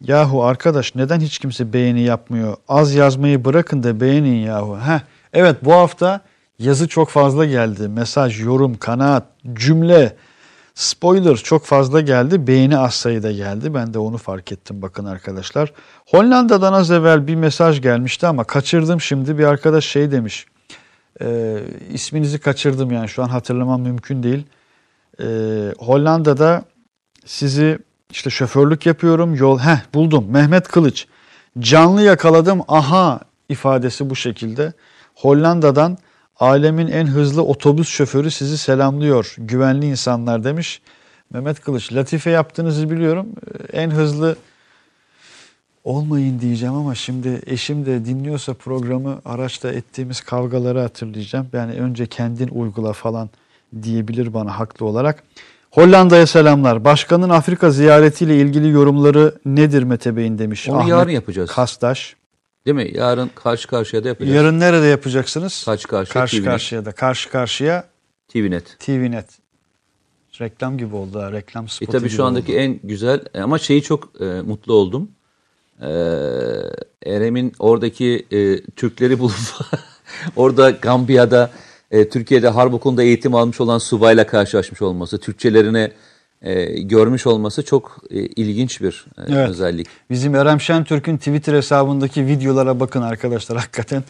yahu arkadaş neden hiç kimse beğeni yapmıyor? Az yazmayı bırakın da beğenin yahu. Heh, evet bu hafta yazı çok fazla geldi. Mesaj, yorum, kanaat, cümle, spoiler çok fazla geldi. Beğeni az sayıda geldi. Ben de onu fark ettim bakın arkadaşlar. Hollanda'dan az evvel bir mesaj gelmişti ama kaçırdım şimdi. Bir arkadaş şey demiş. E, isminizi kaçırdım yani şu an hatırlamam mümkün değil. E, Hollanda'da sizi işte şoförlük yapıyorum. Yol heh buldum. Mehmet Kılıç. Canlı yakaladım. Aha ifadesi bu şekilde. Hollanda'dan alemin en hızlı otobüs şoförü sizi selamlıyor. Güvenli insanlar demiş. Mehmet Kılıç latife yaptığınızı biliyorum. Ee, En hızlı olmayın diyeceğim ama şimdi eşim de dinliyorsa programı araçta ettiğimiz kavgaları hatırlayacağım. Yani önce kendin uygula falan diyebilir bana haklı olarak. Hollanda'ya selamlar. Başkanın Afrika ziyaretiyle ilgili yorumları nedir Mete Bey'in demiş. Onu yarın yapacağız. Kastaş. Değil mi? Yarın karşı karşıya da yapacağız. Yarın nerede yapacaksınız? Karşı karşıya. Karşı TVNet. karşıya da. Karşı karşıya TVNet. TVNet. Reklam gibi oldu ha. Reklam E spotu tabii gibi şu andaki oldu. en güzel ama şeyi çok e, mutlu oldum. E, Erem'in oradaki e, Türkleri bulup orada Gambiya'da e, Türkiye'de harp okulunda eğitim almış olan subayla karşılaşmış olması, Türkçelerini e, görmüş olması çok e, ilginç bir e, Evet. özellik. Bizim Erem Şentürk'ün Twitter hesabındaki videolara bakın arkadaşlar. Hakikaten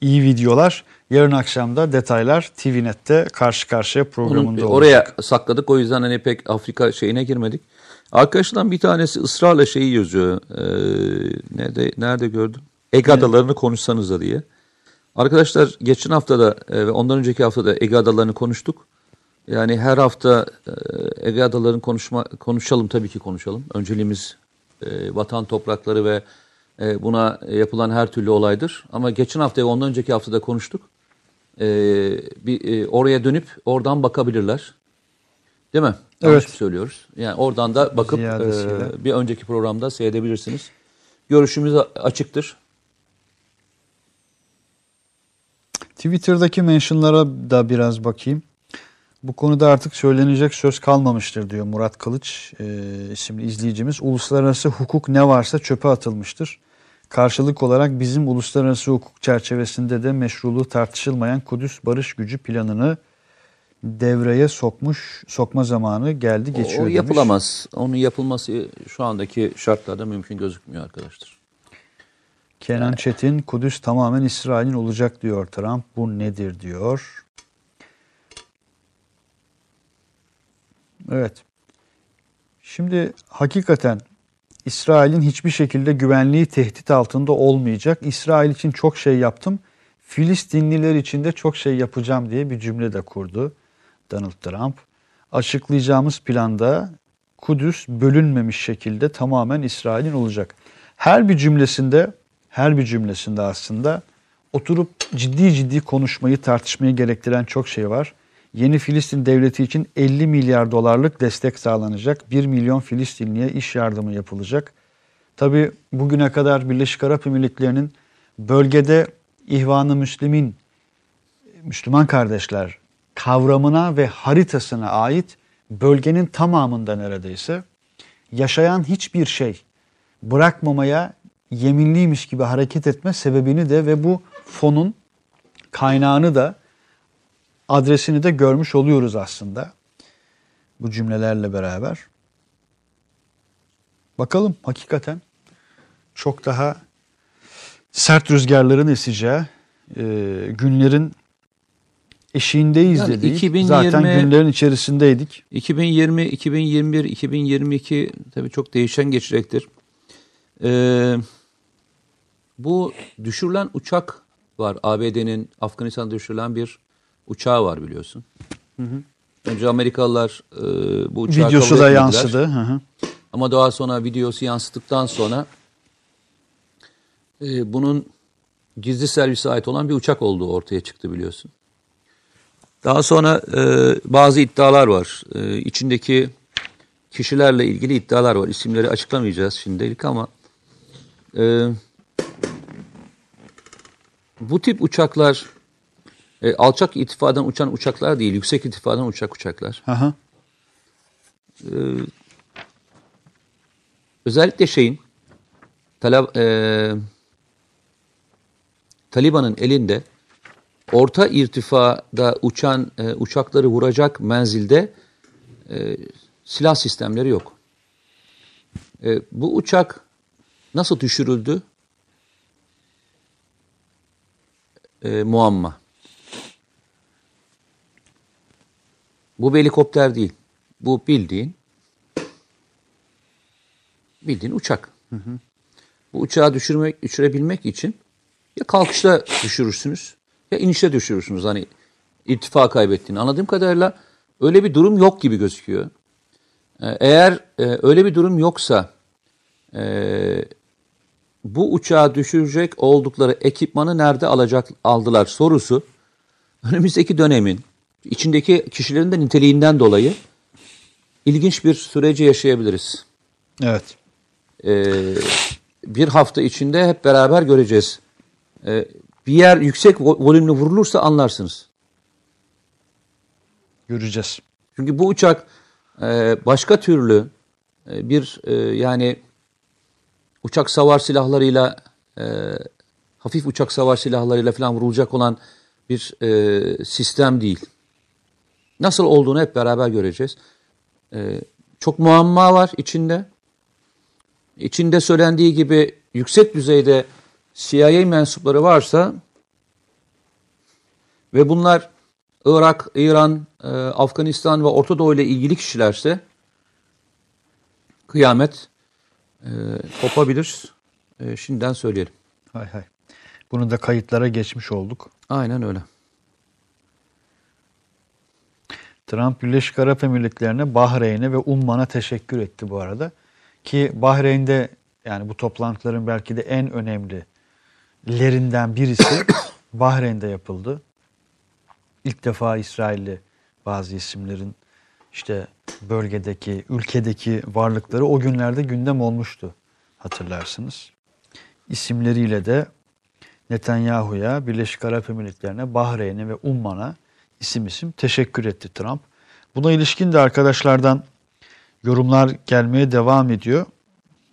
iyi videolar. Yarın akşam da detaylar TVNet'te karşı karşıya Onun, programında olacak. oraya sakladık o yüzden hani pek Afrika şeyine girmedik. Arkadaşlardan bir tanesi ısrarla şeyi yazıyor. E, nerede nerede gördüm? Ege Adalarını konuşsanız da diye. Arkadaşlar geçen hafta da e, ve ondan önceki hafta da Ege Adalarını konuştuk. Yani her hafta e, Ege Adalarını konuşma konuşalım tabii ki konuşalım. Önceliğimiz e, vatan toprakları ve e, buna yapılan her türlü olaydır. Ama geçen hafta ve ondan önceki haftada konuştuk. E, bir oraya dönüp oradan bakabilirler. Değil mi? Yanlış Evet. mı söylüyoruz? Yani oradan da bakıp e, bir önceki programda seyredebilirsiniz. Görüşümüz açıktır. Twitter'daki mentionlara da biraz bakayım. Bu konuda artık söylenecek söz kalmamıştır diyor Murat Kılıç e, isimli izleyicimiz. Uluslararası hukuk ne varsa çöpe atılmıştır. Karşılık olarak bizim uluslararası hukuk çerçevesinde de meşruluğu tartışılmayan Kudüs Barış Gücü planını devreye sokmuş, sokma zamanı geldi geçiyor o demiş. yapılamaz. Onun yapılması şu andaki şartlarda mümkün gözükmüyor arkadaşlar. Kenan Çetin, Kudüs tamamen İsrail'in olacak diyor Trump. Bu nedir diyor. Evet. Şimdi hakikaten İsrail'in hiçbir şekilde güvenliği tehdit altında olmayacak. İsrail için çok şey yaptım. Filistinliler için de çok şey yapacağım diye bir cümle de kurdu Donald Trump. Açıklayacağımız planda Kudüs bölünmemiş şekilde tamamen İsrail'in olacak. Her bir cümlesinde, her bir cümlesinde aslında oturup ciddi ciddi konuşmayı, tartışmayı gerektiren çok şey var. Yeni Filistin devleti için 50 milyar dolarlık destek sağlanacak. 1 milyon Filistinliye iş yardımı yapılacak. Tabi bugüne kadar Birleşik Arap Emirlikleri'nin bölgede İhvan-ı Müslümin, Müslüman kardeşler kavramına ve haritasına ait bölgenin tamamında neredeyse yaşayan hiçbir şey bırakmamaya yeminliymiş gibi hareket etme sebebini de ve bu fonun kaynağını da adresini de görmüş oluyoruz aslında bu cümlelerle beraber. Bakalım hakikaten çok daha sert rüzgarların eseceği e, günlerin eşiğindeyiz Yani dedik. 2020 Zaten günlerin içerisindeydik. 2020, 2021, 2022 tabii çok değişen geçecektir. Ee, bu düşürülen uçak var. ABD'nin Afganistan'da düşürülen bir uçağı var biliyorsun. Önce Amerikalılar e, bu uçağı Videosu da yansıdı. Hı hı. Ama daha sonra videosu yansıttıktan sonra e, bunun gizli servise ait olan bir uçak olduğu ortaya çıktı biliyorsun. Daha sonra e, bazı iddialar var. E, içindeki kişilerle ilgili iddialar var. İsimleri açıklamayacağız şimdilik ama e, bu tip uçaklar e, alçak irtifadan uçan uçaklar değil, yüksek irtifadan uçak uçaklar. Hı hı. özellikle şeyin Talab, e, Taliban'ın elinde orta irtifada uçan e, uçakları vuracak menzilde e, silah sistemleri yok. E, bu uçak nasıl düşürüldü? E, muamma. Bu bir helikopter değil. Bu bildiğin bildiğin uçak. Bu uçağı düşürmek, düşürebilmek için ya kalkışta düşürürsünüz ya inişte düşürürsünüz. Hani irtifa kaybettiğini. Anladığım kadarıyla öyle bir durum yok gibi gözüküyor. Ee, Eğer e, öyle bir durum yoksa e, bu uçağı düşürecek oldukları ekipmanı nerede alacak aldılar sorusu önümüzdeki dönemin içindeki kişilerin de niteliğinden dolayı ilginç bir süreci yaşayabiliriz. Evet. Ee, bir hafta içinde hep beraber göreceğiz. Ee, bir yer yüksek vo- volümlü vurulursa anlarsınız. Göreceğiz. Çünkü bu uçak e, başka türlü e, bir e, yani uçak savar silahlarıyla e, hafif uçak savar silahlarıyla falan vurulacak olan bir e, sistem değil. Nasıl olduğunu hep beraber göreceğiz. E, çok muamma var içinde. İçinde söylendiği gibi yüksek düzeyde CIA mensupları varsa ve bunlar Irak, İran, e, Afganistan ve Orta Doğu ile ilgili kişilerse kıyamet e, kopabilir. E, şimdiden söyleyelim. Hay hay. Bunu da kayıtlara geçmiş olduk. Aynen öyle. Trump Birleşik Arap Emirlikleri'ne, Bahreyn'e ve Umman'a teşekkür etti bu arada. Ki Bahreyn'de yani bu toplantıların belki de en önemlilerinden birisi Bahreyn'de yapıldı. İlk defa İsrailli bazı isimlerin işte bölgedeki, ülkedeki varlıkları o günlerde gündem olmuştu hatırlarsınız. İsimleriyle de Netanyahu'ya, Birleşik Arap Emirlikleri'ne, Bahreyn'e ve Umman'a isim isim teşekkür etti Trump. Buna ilişkin de arkadaşlardan yorumlar gelmeye devam ediyor.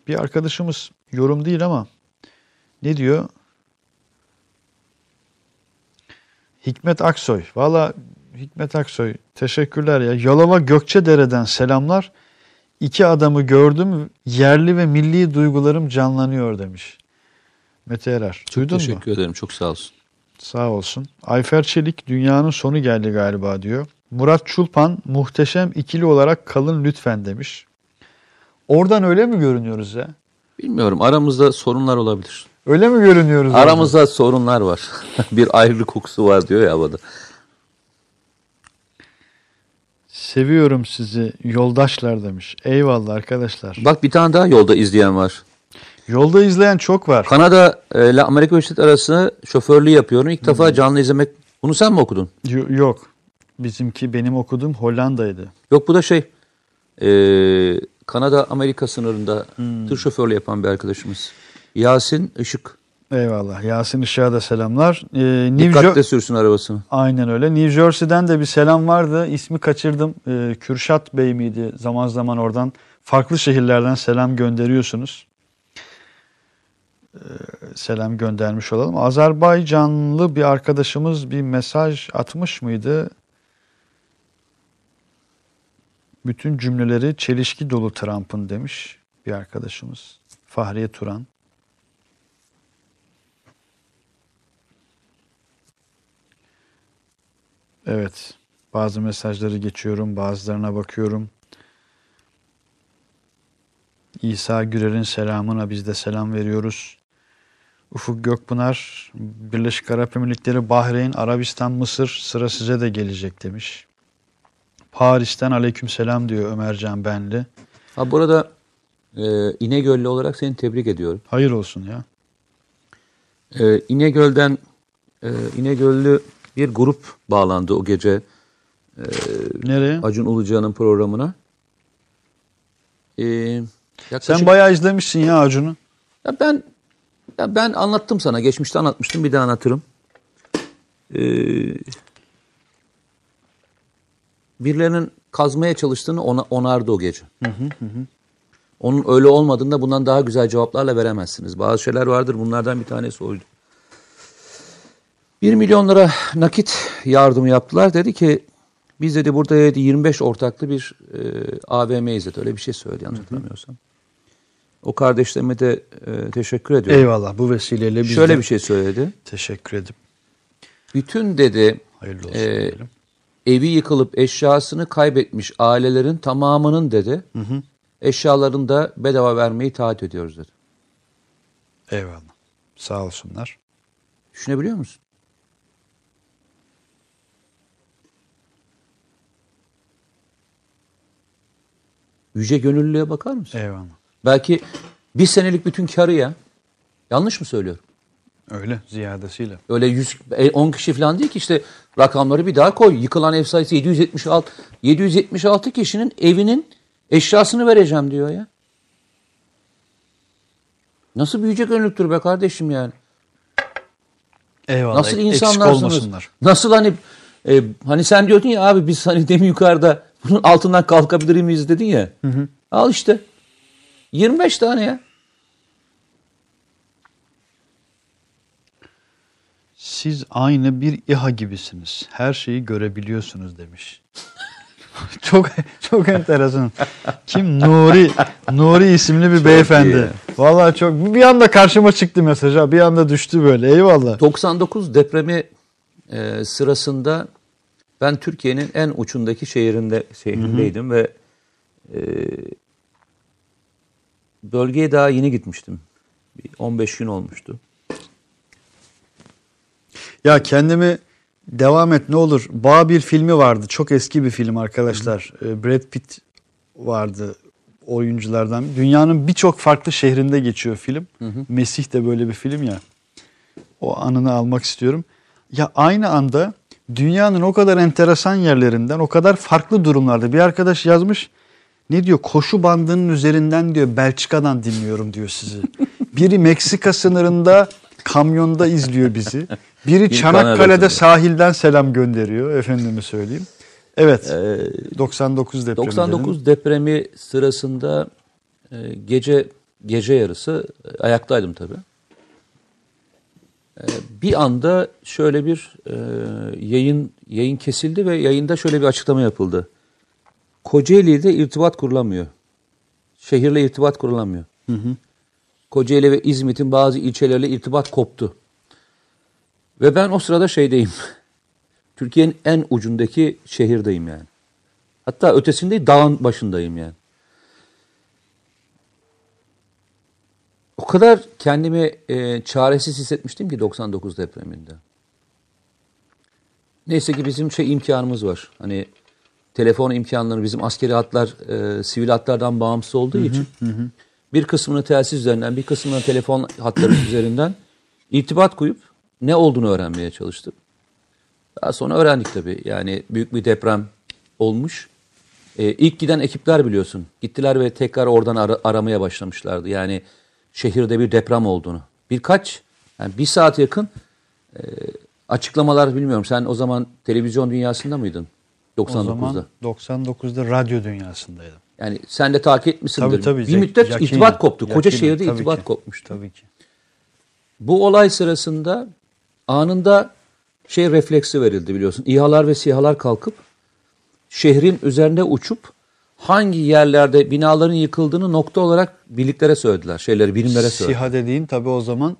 Bir arkadaşımız yorum değil ama ne diyor? Hikmet Aksoy. Valla Hikmet Aksoy teşekkürler ya. Yalova Gökçedere'den selamlar. İki adamı gördüm. Yerli ve milli duygularım canlanıyor demiş. Mete Erer. Duydun mu? Teşekkür ederim. Çok sağ olsun. Sağ olsun. Ayfer Çelik dünyanın sonu geldi galiba diyor. Murat Çulpan muhteşem ikili olarak kalın lütfen demiş. Oradan öyle mi görünüyoruz ya? Bilmiyorum. Aramızda sorunlar olabilir. Öyle mi görünüyoruz? Aramızda sorunlar var. bir ayrılık kokusu var diyor ya havada. Seviyorum sizi yoldaşlar demiş. Eyvallah arkadaşlar. Bak bir tane daha yolda izleyen var. Yolda izleyen çok var. Kanada e, ile Amerika Birleşik Devletleri arası şoförlüğü yapıyorum. İlk defa canlı izlemek. Bunu sen mi okudun? Yo- Yok. Bizimki benim okuduğum Hollanda'ydı. Yok bu da şey. e, Kanada Amerika sınırında tır şoförlüğü yapan bir arkadaşımız. Yasin Işık. Eyvallah. Yasin Işık'a da selamlar. Ee, New Dikkatle Jo- sürsün arabasını. Aynen öyle. New Jersey'den de bir selam vardı. İsmi kaçırdım. Ee, Kürşat Bey miydi? Zaman zaman oradan farklı şehirlerden selam gönderiyorsunuz. Ee, selam göndermiş olalım. Azerbaycanlı bir arkadaşımız bir mesaj atmış mıydı? Bütün cümleleri çelişki dolu Trump'ın demiş bir arkadaşımız. Fahriye Turan. Evet. Bazı mesajları geçiyorum, bazılarına bakıyorum. İsa Gürer'in selamına biz de selam veriyoruz. Ufuk Gökpınar, Birleşik Arap Emirlikleri, Bahreyn, Arabistan, Mısır sıra size de gelecek demiş. Paris'ten aleyküm selam diyor Ömercan Benli. Ha burada e, İnegöllü olarak seni tebrik ediyorum. Hayır olsun ya. E, İnegöl'den e, İnegöllü bir grup bağlandı o gece Nereye? Acun Ilıcalı'nın programına. E, yaklaşık- Sen bayağı izlemişsin ya Acun'u. Ya ben ya ben anlattım sana. Geçmişte anlatmıştım. Bir daha anlatırım. Ee, birilerinin kazmaya çalıştığını ona, onardı o gece. Onun öyle olmadığında bundan daha güzel cevaplarla veremezsiniz. Bazı şeyler vardır. Bunlardan bir tanesi oydu. 1 milyon lira nakit yardım yaptılar. Dedi ki biz dedi burada dedi 25 ortaklı bir e, AVM'yiz dedi. Öyle bir şey söyledi yanlış hatırlamıyorsam. O kardeşlerime de e, teşekkür ediyorum. Eyvallah bu vesileyle biz Şöyle bir şey söyledi. teşekkür edip Bütün dedi hayırlı olsun e, diyelim. evi yıkılıp eşyasını kaybetmiş ailelerin tamamının dedi eşyalarını da bedava vermeyi taahhüt ediyoruz dedi. Eyvallah. Sağ olsunlar. Düşünebiliyor musun? Yüce gönüllülüğe bakar mısın? Eyvallah. Belki bir senelik bütün karı ya. Yanlış mı söylüyorum? Öyle ziyadesiyle. Öyle 100 e, 10 kişi falan değil ki işte rakamları bir daha koy. Yıkılan ev sayısı 776 776 kişinin evinin eşyasını vereceğim diyor ya. Nasıl büyüyecek önlüktür be kardeşim yani? Eyvallah. Nasıl insanlarsınız? Nasıl hani e, hani sen diyordun ya abi biz hani demin yukarıda bunun altından kalkabilir miyiz dedin ya. Al işte. 25 tane ya. Siz aynı bir İHA gibisiniz. Her şeyi görebiliyorsunuz demiş. çok çok enteresan. Kim? Nuri. Nuri isimli bir beyefendi. Vallahi çok bir anda karşıma çıktı mesaj. Bir anda düştü böyle. Eyvallah. 99 depremi e, sırasında ben Türkiye'nin en uçundaki şehrinde şehrindeydim ve e, bölgeye daha yeni gitmiştim. Bir 15 gün olmuştu. Ya kendimi devam et ne olur. Babil filmi vardı. Çok eski bir film arkadaşlar. Ee, Brad Pitt vardı oyunculardan. Dünyanın birçok farklı şehrinde geçiyor film. Mesih de böyle bir film ya. O anını almak istiyorum. Ya aynı anda dünyanın o kadar enteresan yerlerinden, o kadar farklı durumlarda bir arkadaş yazmış. Ne diyor? Koşu bandının üzerinden diyor Belçika'dan dinliyorum diyor sizi. Biri Meksika sınırında kamyonda izliyor bizi. Biri Bir Çanakkale'de sahilden selam gönderiyor efendime söyleyeyim. Evet. 99 depremi. 99 dedim. depremi sırasında e, gece gece yarısı e, ayaktaydım tabii. E, bir anda şöyle bir e, yayın yayın kesildi ve yayında şöyle bir açıklama yapıldı. Kocaeli'de irtibat kurulamıyor. Şehirle irtibat kurulamıyor. Kocaeli ve İzmit'in bazı ilçeleriyle irtibat koptu. Ve ben o sırada şeydeyim. Türkiye'nin en ucundaki şehirdeyim yani. Hatta ötesinde dağın başındayım yani. O kadar kendimi e, çaresiz hissetmiştim ki 99 depreminde. Neyse ki bizim şey imkanımız var. Hani telefon imkanları bizim askeri hatlar e, sivil hatlardan bağımsız olduğu için bir kısmını telsiz üzerinden bir kısmını telefon hatları üzerinden irtibat koyup ne olduğunu öğrenmeye çalıştım. Daha sonra öğrendik tabii. Yani büyük bir deprem olmuş. Ee, ilk giden ekipler biliyorsun. Gittiler ve tekrar oradan ara- aramaya başlamışlardı. Yani şehirde bir deprem olduğunu. Birkaç, yani bir saat yakın e, açıklamalar bilmiyorum. Sen o zaman televizyon dünyasında mıydın? O 99'da. zaman 99'da radyo dünyasındaydım. Yani sen de takip etmişsindir. Tabii tabii. Bir müddet Yakinen, irtibat koptu. Koca yakinen, şehirde irtibat ki. kopmuştu. Tabii ki. Bu olay sırasında anında şey refleksi verildi biliyorsun. İHA'lar ve SİHA'lar kalkıp şehrin üzerinde uçup hangi yerlerde binaların yıkıldığını nokta olarak birliklere söylediler. Şeyleri birimlere söylediler. SİHA dediğin tabii o zaman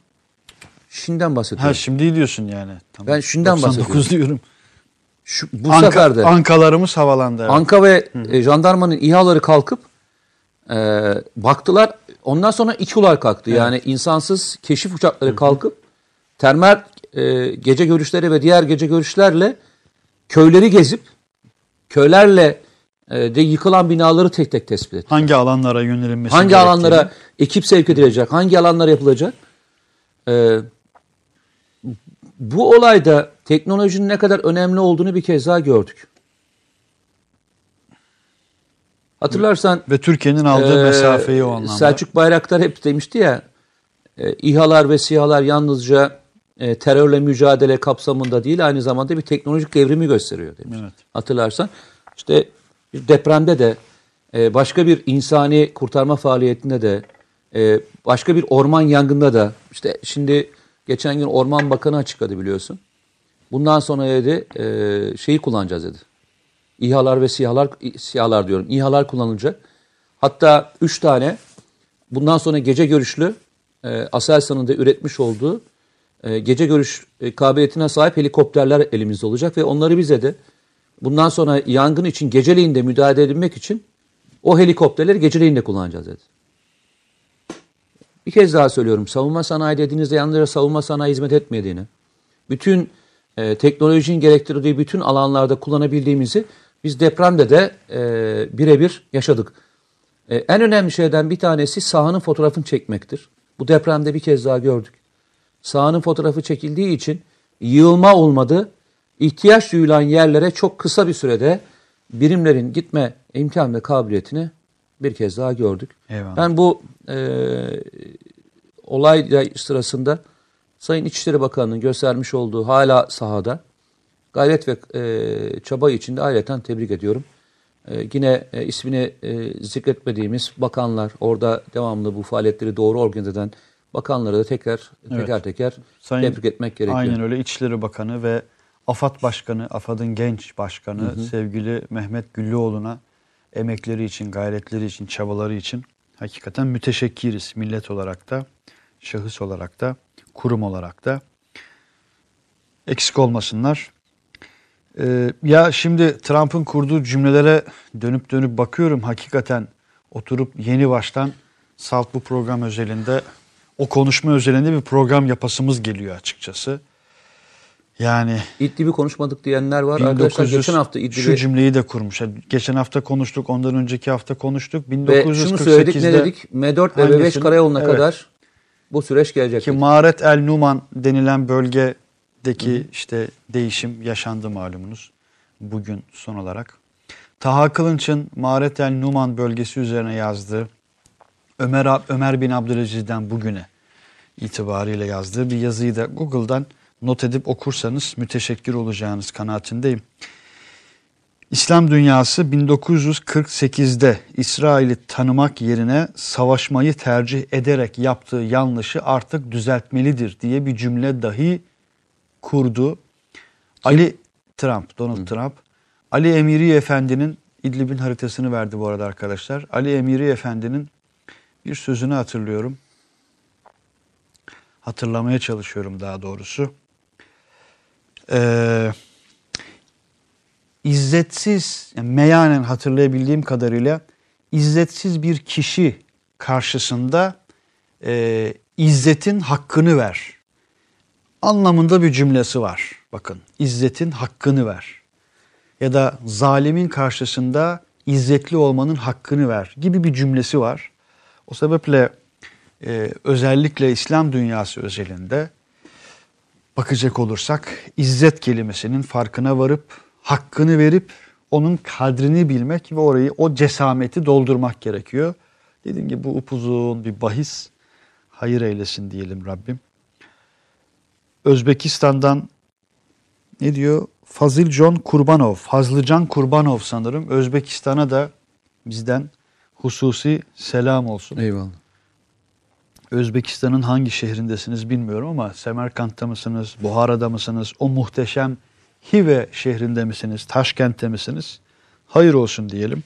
Şimdiden bahsediyorum. ha şimdi diyorsun yani. Tamam. Ben şundan 99 diyorum. Şu, bu Anka, sefer de Ankalarımız havalandı. evet. Anka ve e, jandarmanın İHA'ları kalkıp e, baktılar. Ondan sonra İKU'lar kalktı. Yani insansız keşif uçakları kalkıp termal e, gece görüşleri ve diğer gece görüşlerle köyleri gezip köylerle de yıkılan binaları tek tek tespit etti. Hangi alanlara yönelinmesi Hangi gerektiğini. alanlara ekip sevk edilecek, hangi alanlar yapılacak? Ee, bu olayda teknolojinin ne kadar önemli olduğunu bir kez daha gördük. Hatırlarsan ve Türkiye'nin aldığı ee, mesafeyi o anlamda. Selçuk Bayraktar hep demişti ya e, İHA'lar ve SİHA'lar yalnızca e, terörle mücadele kapsamında değil aynı zamanda bir teknolojik devrimi gösteriyor demiş. Evet. Hatırlarsan işte bir depremde de e, başka bir insani kurtarma faaliyetinde de e, başka bir orman yangında da işte şimdi geçen gün Orman Bakanı açıkladı biliyorsun. Bundan sonra dedi e, şeyi kullanacağız dedi. İHA'lar ve SİHA'lar, SİHA'lar diyorum. İHA'lar kullanılacak. Hatta 3 tane bundan sonra gece görüşlü e, Aselsan'ın da üretmiş olduğu e, gece görüş e, kabiliyetine sahip helikopterler elimizde olacak ve onları bize de bundan sonra yangın için geceleyin de müdahale edilmek için o helikopterleri geceleyin de kullanacağız dedi. Bir kez daha söylüyorum. Savunma sanayi dediğinizde yalnızca savunma sanayi hizmet etmediğini, bütün e, teknolojinin gerektirdiği bütün alanlarda kullanabildiğimizi biz depremde de e, birebir yaşadık. E, en önemli şeyden bir tanesi sahanın fotoğrafını çekmektir. Bu depremde bir kez daha gördük. Sahanın fotoğrafı çekildiği için yığılma olmadı. İhtiyaç duyulan yerlere çok kısa bir sürede birimlerin gitme imkan ve kabiliyetini bir kez daha gördük. Eyvallah. Ben bu e, olay sırasında Sayın İçişleri Bakanı'nın göstermiş olduğu hala sahada gayret ve e, çaba içinde ayrıca tebrik ediyorum. E, yine e, ismini e, zikretmediğimiz bakanlar, orada devamlı bu faaliyetleri doğru organize eden bakanları da tekrar Evet. teker teker Sayın- tebrik etmek gerekiyor. Aynen öyle İçişleri Bakanı ve AFAD Başkanı, AFAD'ın genç başkanı sevgili Mehmet Güllüoğlu'na emekleri için, gayretleri için, çabaları için hakikaten müteşekkiriz millet olarak da, şahıs olarak da, kurum olarak da. Eksik olmasınlar. Ee, ya şimdi Trump'ın kurduğu cümlelere dönüp dönüp bakıyorum hakikaten oturup yeni baştan Salt bu program özelinde o konuşma özelinde bir program yapasımız geliyor açıkçası. Yani İdlib'i konuşmadık diyenler var. Arkadaşlar 1900 geçen hafta şu İdlib'i cümleyi de kurmuş. Geçen hafta konuştuk, ondan önceki hafta konuştuk. ve şunu söyledik ne 1948'de dedik? M4 ve M5 Hangisini? karayoluna Evet. kadar bu süreç gelecek. ki. Maharet El Numan denilen bölgedeki işte değişim yaşandı malumunuz bugün son olarak. Taha Kılınç'ın Maharet El Numan bölgesi üzerine yazdığı Ömer, Ömer bin Abdülaziz'den bugüne itibariyle yazdığı bir yazıyı da Google'dan not edip okursanız müteşekkir olacağınız kanaatindeyim. İslam dünyası 1948'de İsrail'i tanımak yerine savaşmayı tercih ederek yaptığı yanlışı artık düzeltmelidir diye bir cümle dahi kurdu. Ali Trump, Donald Trump, Ali Emiri Efendi'nin İdlib'in haritasını verdi bu arada arkadaşlar. Ali Emiri Efendi'nin bir sözünü hatırlıyorum. Hatırlamaya çalışıyorum daha doğrusu. Eee izzetsiz, yani meyanen hatırlayabildiğim kadarıyla izzetsiz bir kişi karşısında e, izzetin hakkını ver anlamında bir cümlesi var. Bakın izzetin hakkını ver. Ya da zalimin karşısında izzetli olmanın hakkını ver gibi bir cümlesi var. O sebeple e, özellikle İslam dünyası özelinde bakacak olursak izzet kelimesinin farkına varıp hakkını verip onun kadrini bilmek ve orayı o cesameti doldurmak gerekiyor. Dediğim gibi bu upuzun bir bahis. Hayır eylesin diyelim Rabbim. Özbekistan'dan ne diyor? Fazil John Kurbanov, Fazlıcan Kurbanov sanırım. Özbekistan'a da bizden hususi selam olsun. Eyvallah. Özbekistan'ın hangi şehrindesiniz bilmiyorum ama Semerkant'ta mısınız, Buhara'da mısınız, o muhteşem Hive şehrinde misiniz, Taşkent'te misiniz? Hayır olsun diyelim.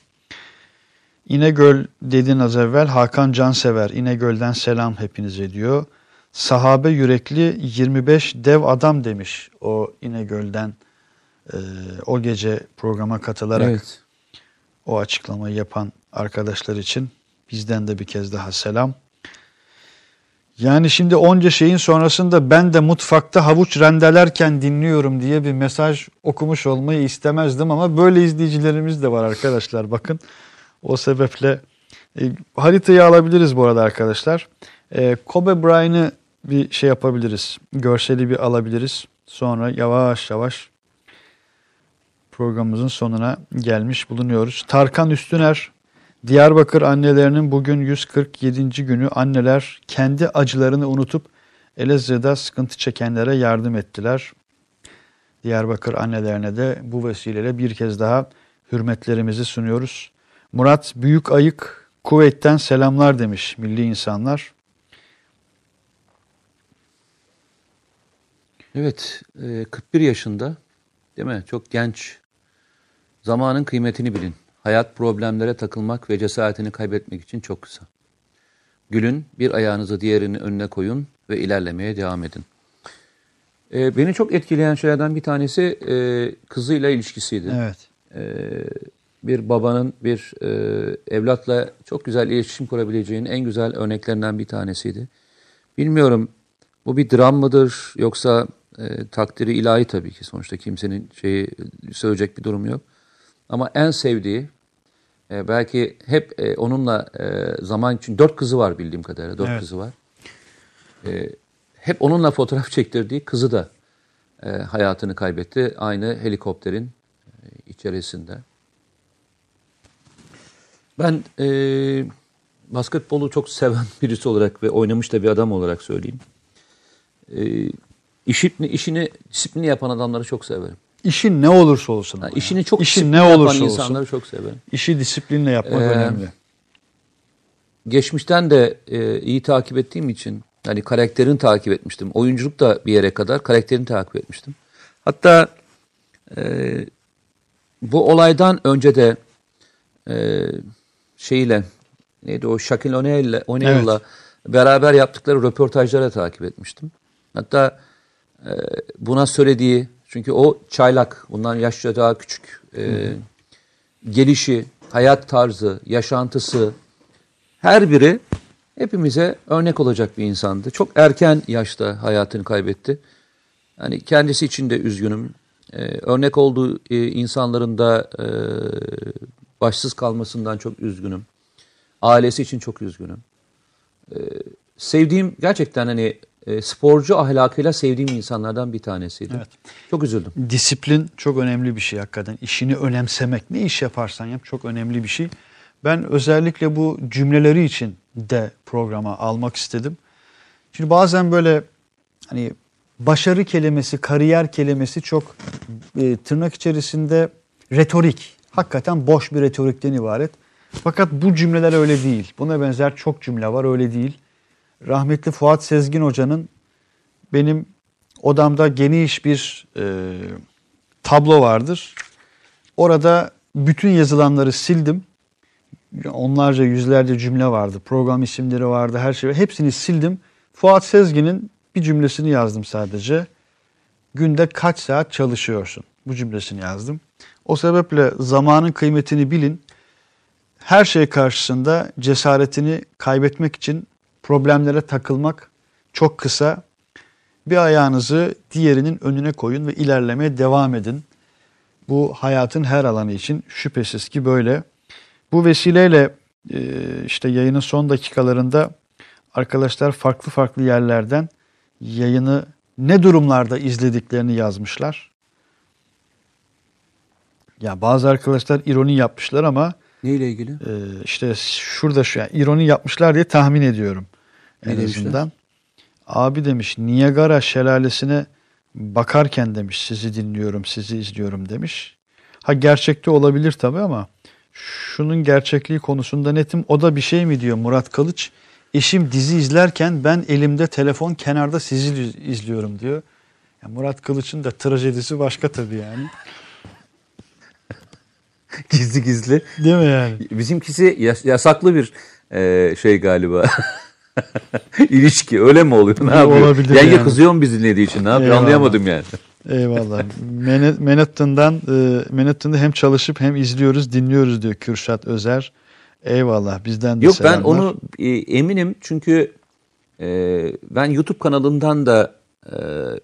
İnegöl dedin az evvel Hakan Cansever İnegöl'den selam hepinize diyor. Sahabe yürekli 25 dev adam demiş o İnegöl'den e, o gece programa katılarak Evet. o açıklamayı yapan arkadaşlar için bizden de bir kez daha selam. Yani şimdi onca şeyin sonrasında ben de mutfakta havuç rendelerken dinliyorum diye bir mesaj okumuş olmayı istemezdim ama böyle izleyicilerimiz de var arkadaşlar bakın. O sebeple e, haritayı alabiliriz bu arada arkadaşlar. E, Kobe Bryant'ı bir şey yapabiliriz. Görseli bir alabiliriz. Sonra yavaş yavaş programımızın sonuna gelmiş bulunuyoruz. Tarkan Üstüner, Diyarbakır annelerinin bugün 147. günü anneler kendi acılarını unutup Elazığ'da sıkıntı çekenlere yardım ettiler. Diyarbakır annelerine de bu vesileyle bir kez daha hürmetlerimizi sunuyoruz. Murat Büyük Ayık Kuveyt'ten selamlar demiş milli insanlar. Evet, e, 41 yaşında değil mi? Çok genç. Zamanın kıymetini bilin. Hayat problemlere takılmak ve cesaretini kaybetmek için çok kısa. Gülün, bir ayağınızı diğerinin önüne koyun ve ilerlemeye devam edin. E, beni çok etkileyen şeylerden bir tanesi e, kızıyla ilişkisiydi. Evet. bir babanın bir e, evlatla çok güzel iletişim kurabileceğinin en güzel örneklerinden bir tanesiydi. Bilmiyorum bu bir dram mıdır yoksa e, takdiri ilahi tabii ki sonuçta kimsenin şeyi söyleyecek bir durum yok. Ama en sevdiği e, belki hep e, onunla e, zaman için dört kızı var bildiğim kadarıyla dört Evet. kızı var. e, hep onunla fotoğraf çektirdiği kızı da e, hayatını kaybetti. Aynı helikopterin e, içerisinde. Ben e, basketbolu çok seven birisi olarak ve oynamış da bir adam olarak söyleyeyim. E, işini, işini disiplinli yapan adamları çok severim. İşin ne olursa olsun. Ha, işini çok İşin ne olursa olsun. insanları çok severim. İşi disiplinle yapmak Ee, önemli. geçmişten de e, iyi takip ettiğim için hani karakterini takip etmiştim. Oyunculuk da bir yere kadar karakterini takip etmiştim. Hatta e, bu olaydan önce de e, şeyle neydi o Shaquille O'Neal'la beraber yaptıkları röportajlara takip etmiştim. Hatta e, buna söylediği çünkü o çaylak bundan yaşça daha küçük e, gelişi, hayat tarzı, yaşantısı her biri hepimize örnek olacak bir insandı. Çok erken yaşta hayatını kaybetti. Yani kendisi için de üzgünüm. Ee, örnek olduğu e, insanların da e, başsız kalmasından çok üzgünüm. Ailesi için çok üzgünüm. Ee, sevdiğim gerçekten hani e, sporcu ahlakıyla sevdiğim insanlardan bir tanesiydi. Evet. Çok üzüldüm. Disiplin çok önemli bir şey hakikaten. İşini önemsemek. Ne iş yaparsan yap çok önemli bir şey. Ben özellikle bu cümleleri için de programa almak istedim. Şimdi bazen böyle hani başarı kelimesi, kariyer kelimesi çok e, tırnak içerisinde retorik. Hakikaten boş bir retorikten ibaret. Fakat bu cümleler öyle değil. Buna benzer çok cümle var öyle değil. Rahmetli Fuat Sezgin Hoca'nın benim odamda geniş bir e, tablo vardır. Orada bütün yazılanları sildim. Onlarca yüzlerce cümle vardı. Program isimleri vardı. Her şey. Hepsini sildim. Fuat Sezgin'in bir cümlesini yazdım sadece. Günde kaç saat çalışıyorsun? Bu cümlesini yazdım. O sebeple zamanın kıymetini bilin. Her şey karşısında cesaretini kaybetmek için problemlere takılmak çok kısa. Bir ayağınızı diğerinin önüne koyun ve ilerlemeye devam edin. Bu hayatın her alanı için şüphesiz ki böyle. Bu vesileyle e, işte yayının son dakikalarında arkadaşlar farklı farklı yerlerden yayını ne durumlarda izlediklerini yazmışlar. Ya bazı arkadaşlar ironi yapmışlar ama Neyle ilgili? e, işte şurada şu yani ironi yapmışlar diye tahmin ediyorum. Ne En demişler? azından. Abi demiş Niagara şelalesine bakarken demiş sizi dinliyorum, sizi izliyorum demiş. Ha gerçekte olabilir tabii ama şunun gerçekliği konusunda netim. O da bir şey mi diyor Murat Kılıç. Eşim dizi izlerken ben elimde telefon kenarda sizi izliyorum diyor. Ya Murat Kılıç'ın da trajedisi başka tabii yani. gizli gizli. Değil mi yani? Bizimkisi yas- yasaklı bir e, şey galiba. İlişki öyle mi oluyor? Ne yapıyor? olabilir Yenge yani. kızıyor mu bizi dinlediği için? Ne yapıyor? Eyvallah. Anlayamadım yani. Eyvallah. Man- Manhattan'dan e, Manhattan'da hem çalışıp hem izliyoruz, dinliyoruz diyor Kürşat Özer. Eyvallah bizden de Yok ben selamlar. onu e, eminim çünkü e, ben YouTube kanalından da e,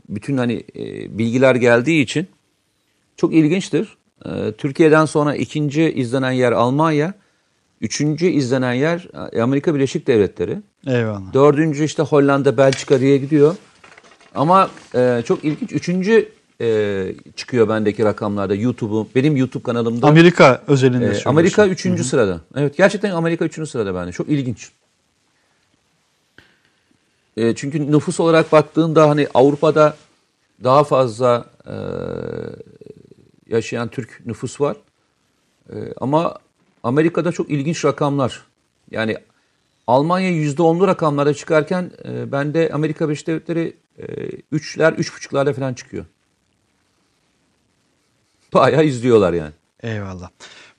bütün hani e, bilgiler geldiği için çok ilginçtir. E, Türkiye'den sonra ikinci izlenen yer Almanya, üçüncü izlenen yer e, Amerika Birleşik Devletleri. Eyvallah. Dördüncü işte Hollanda, Belçika diye gidiyor. Ama e, çok ilginç. Üçüncü e, çıkıyor bendeki rakamlarda YouTube'u. Benim YouTube kanalımda. Amerika özelinde e. Amerika üçüncü sırada. Evet gerçekten Amerika üçüncü sırada bende. Çok ilginç. E, çünkü nüfus olarak baktığında hani Avrupa'da daha fazla e, yaşayan Türk nüfus var. E, ama Amerika'da çok ilginç rakamlar. Yani Almanya %10'lu rakamlara çıkarken e, bende Amerika Birleşik Devletleri e, 3'ler, 3,5'larda falan çıkıyor. Bayağı izliyorlar yani. Eyvallah.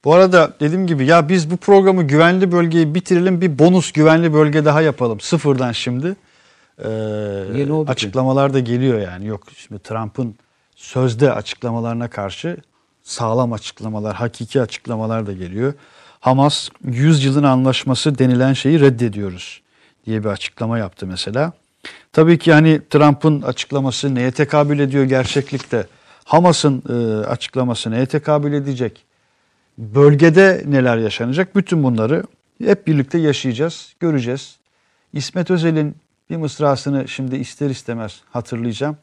Bu arada dediğim gibi ya biz bu programı güvenli bölgeyi bitirelim bir bonus güvenli bölge daha yapalım sıfırdan şimdi. Ee, Niye, ne oldu ki? açıklamalar da geliyor yani yok şimdi Trump'ın sözde açıklamalarına karşı sağlam açıklamalar, hakiki açıklamalar da geliyor. Hamas 100 yılın anlaşması denilen şeyi reddediyoruz diye bir açıklama yaptı mesela. Tabii ki hani Trump'ın açıklaması neye tekabül ediyor gerçeklikte? Hamas'ın e, açıklaması neye tekabül edecek? Bölgede neler yaşanacak? Bütün bunları hep birlikte yaşayacağız, göreceğiz. İsmet Özel'in Bir mısrasını şimdi ister istemez hatırlayacağım.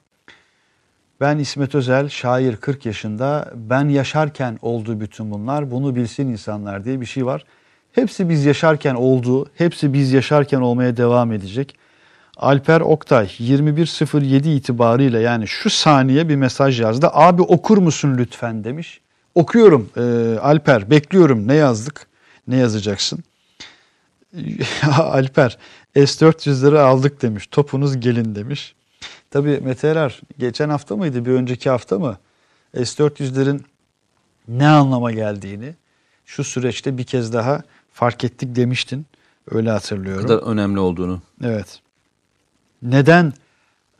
Ben İsmet Özel, şair 40 yaşında. Ben yaşarken oldu bütün bunlar. Bunu bilsin insanlar diye bir şey var. Hepsi biz yaşarken oldu. Hepsi biz yaşarken olmaya devam edecek. Alper Oktay 21.07 itibariyle yani şu saniye bir mesaj yazdı. Abi okur musun lütfen demiş. Okuyorum e, Alper bekliyorum ne yazdık ne yazacaksın. Alper S-400'leri aldık demiş topunuz gelin demiş. Tabii Mete Erer geçen hafta mıydı bir önceki hafta mı S-400'lerin ne anlama geldiğini şu süreçte bir kez daha fark ettik demiştin. Öyle hatırlıyorum. Ne kadar önemli olduğunu. Evet. Neden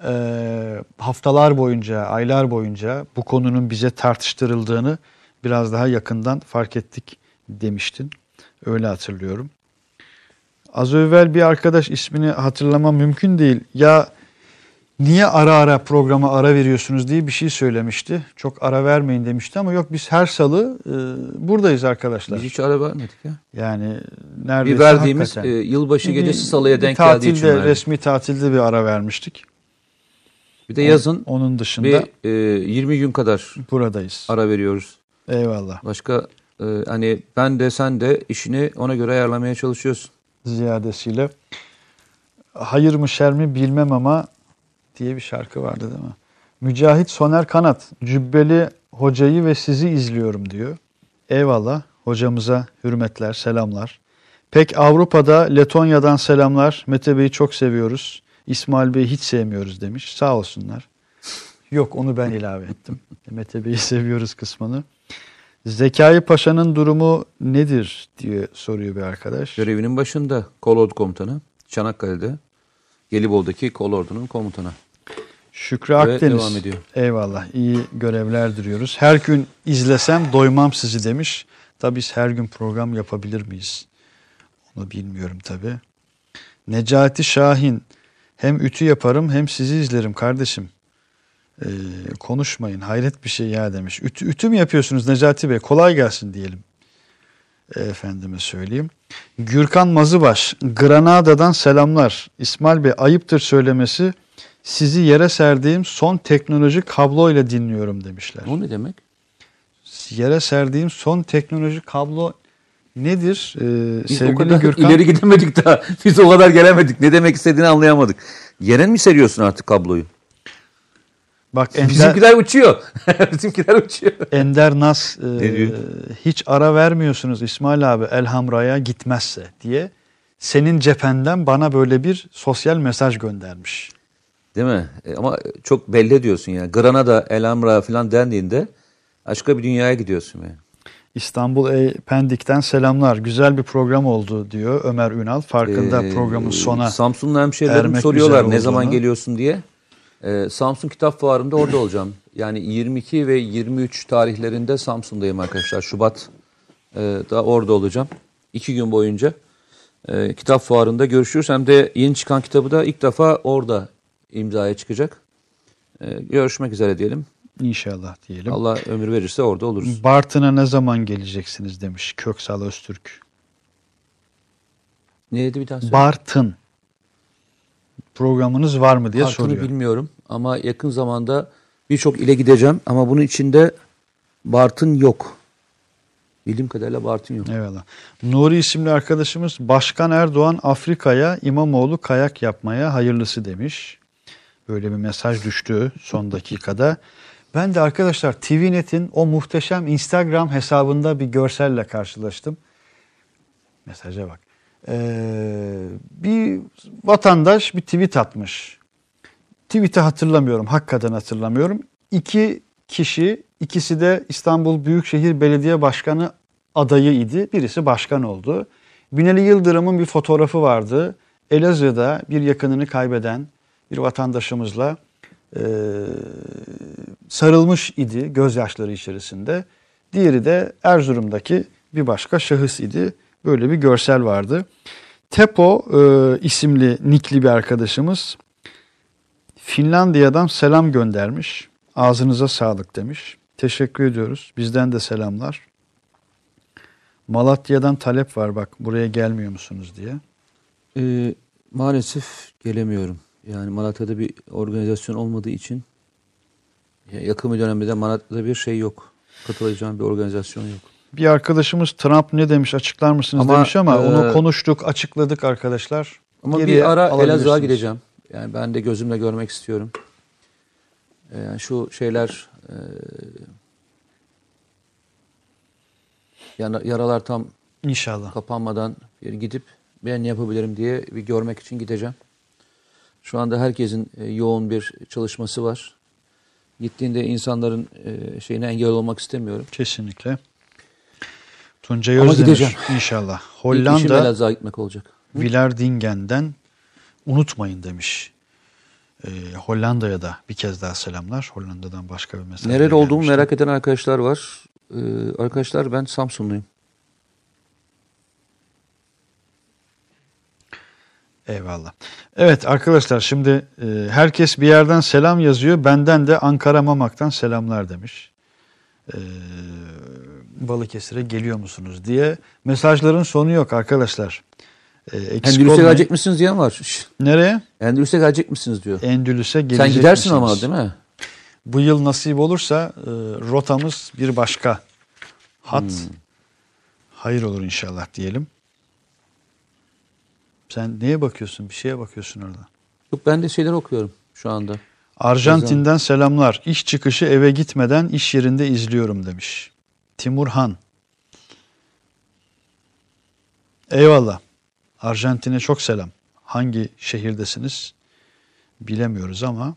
e, haftalar boyunca, aylar boyunca bu konunun bize tartıştırıldığını biraz daha yakından fark ettik demiştin. Öyle hatırlıyorum. Az evvel bir arkadaş ismini hatırlamam mümkün değil. Ya niye ara ara programa ara veriyorsunuz diye bir şey söylemişti. Çok ara vermeyin demişti ama yok biz her salı e, buradayız arkadaşlar. Biz hiç ara vermedik ya. Yani neredeyse Bir verdiğimiz hakikaten. e, yılbaşı gecesi salıya denk tatilde, geldiği için. Resmi tatilde bir ara vermiştik. Bir de yazın Onun dışında bir e, 20 gün kadar buradayız. ara veriyoruz. Eyvallah. Başka e, hani ben de sen de işini ona göre ayarlamaya çalışıyorsun. Ziyadesiyle. Hayır mı şer mi bilmem ama diye bir şarkı vardı değil mi? Mücahit Soner Kanat, Cübbeli hocayı ve sizi izliyorum diyor. Eyvallah. Hocamıza hürmetler, selamlar. Pek Avrupa'da Letonya'dan selamlar. Mete Bey'i çok seviyoruz. İsmail Bey'i hiç sevmiyoruz demiş. Sağ olsunlar. Yok onu ben ilave ettim. Mete Bey'i seviyoruz kısmını. Zekai Paşa'nın durumu nedir diye soruyor bir arkadaş. Görevinin başında kolordu komutanı Çanakkale'de Gelibolu'daki kolordunun komutanı. Şükrü Ve Akdeniz. devam ediyor. Eyvallah. iyi görevler diliyoruz. Her gün izlesem doymam sizi demiş. Tabii biz her gün program yapabilir miyiz? Onu bilmiyorum tabii. Necati Şahin. Hem ütü yaparım hem sizi izlerim kardeşim. Ee, konuşmayın. Hayret bir şey ya demiş. Ütü, ütü mü yapıyorsunuz Necati Bey? Kolay gelsin diyelim. E, Efendime söyleyeyim. Gürkan Mazıbaş. Granada'dan selamlar. İsmail Bey ayıptır söylemesi. Sizi yere serdiğim son teknoloji kablo ile dinliyorum demişler. O ne demek? Yere serdiğim son teknoloji kablo nedir? Ee, Biz o kadar Gürkan. ileri gidemedik daha. Biz o kadar gelemedik. Ne demek istediğini anlayamadık. Yere mi seriyorsun artık kabloyu? Bak Ender, Bizimkiler uçuyor. Bizimkiler uçuyor. Ender Nas e, hiç ara vermiyorsunuz İsmail abi Elhamra'ya gitmezse diye senin cephenden bana böyle bir sosyal mesaj göndermiş. Değil mi? E, ama çok belli ediyorsun yani. Granada, Elhamra falan dendiğinde başka bir dünyaya gidiyorsun yani. İstanbul E Pendik'ten selamlar. Güzel bir program oldu diyor Ömer Ünal. Farkında Ee, programın sona. Samsunlu hemşehrilerim soruyorlar ne zaman geliyorsun diye. Ee, Samsun Kitap Fuarı'nda orada olacağım. Yani 22 ve 23 tarihlerinde Samsun'dayım arkadaşlar. Şubat e, da orada olacağım. İki gün boyunca e, kitap fuarında görüşürüz. Hem de yeni çıkan kitabı da ilk defa orada imzaya çıkacak. E, görüşmek üzere diyelim. İnşallah diyelim. Allah ömür verirse orada oluruz. Bartın'a ne zaman geleceksiniz demiş Köksal Öztürk. Neydi bir daha söyle. Bartın. Programınız var mı diye Farkını soruyor. bilmiyorum ama yakın zamanda birçok ile gideceğim ama bunun içinde Bartın yok. Bildiğim kadarıyla Bartın yok. Eyvallah. Nuri isimli arkadaşımız Başkan Erdoğan Afrika'ya İmamoğlu kayak yapmaya hayırlısı demiş. Böyle bir mesaj düştü son dakikada. Ben de arkadaşlar TVNet'in o muhteşem Instagram hesabında bir görselle karşılaştım. Mesaja bak. Ee, bir vatandaş bir tweet atmış. Tweet'i hatırlamıyorum. Hakikaten hatırlamıyorum. İki kişi, ikisi de İstanbul Büyükşehir Belediye Başkanı adayı idi. Birisi başkan oldu. Binali Yıldırım'ın bir fotoğrafı vardı. Elazığ'da bir yakınını kaybeden bir vatandaşımızla e, sarılmış idi gözyaşları içerisinde. Diğeri de Erzurum'daki bir başka şahıs idi. Böyle bir görsel vardı. Tepo e, isimli nikli bir arkadaşımız Finlandiya'dan selam göndermiş. Ağzınıza sağlık demiş. Teşekkür ediyoruz. Bizden de selamlar. Malatya'dan talep var bak buraya gelmiyor musunuz diye. Ee, Maalesef gelemiyorum. Yani Malatya'da bir organizasyon olmadığı için ya yakın bir dönemde de Malatya'da bir şey yok. Katılacağım bir organizasyon yok. Bir arkadaşımız Trump ne demiş açıklar mısınız Ama, demiş ama onu e, konuştuk, açıkladık arkadaşlar. Ama Geriye bir ara. Elazığ'a gideceğim. Yani ben de gözümle görmek istiyorum. Ee, Yani şu şeyler e, yana- yaralar tam İnşallah. kapanmadan bir gidip ben ne yapabilirim diye bir görmek için gideceğim. Şu anda herkesin e, yoğun bir çalışması var. Gittiğinde insanların e, şeyine engel olmak istemiyorum. Kesinlikle. Tuncay Ama Özdemir gideceğim. inşallah. Hollanda gitmek olacak. Villardingen'den unutmayın demiş. Ee, Hollanda'ya da bir kez daha selamlar. Hollanda'dan başka bir mesaj. Nerede olduğumu merak eden arkadaşlar var. Ee, arkadaşlar ben Samsunluyum. Eyvallah. Evet arkadaşlar şimdi e, herkes bir yerden selam yazıyor. Benden de Ankara Mamak'tan selamlar demiş. E, Balıkesir'e geliyor musunuz diye. Mesajların sonu yok arkadaşlar. E, Endülüs'e gelecek misiniz diyen var. Nereye? Endülüs'e gelecek misiniz diyor. Endülüs'e gelecek Sen gidersin ama misiniz? değil mi? Bu yıl nasip olursa e, rotamız bir başka. Hat. Hmm. Hayır olur inşallah diyelim. Sen neye bakıyorsun? Bir şeye bakıyorsun orada. Yok ben de şeyler okuyorum şu anda. Arjantin'den selamlar. İş çıkışı eve gitmeden iş yerinde izliyorum demiş. Timur Han. Eyvallah. Arjantin'e çok selam. Hangi şehirdesiniz? Bilemiyoruz ama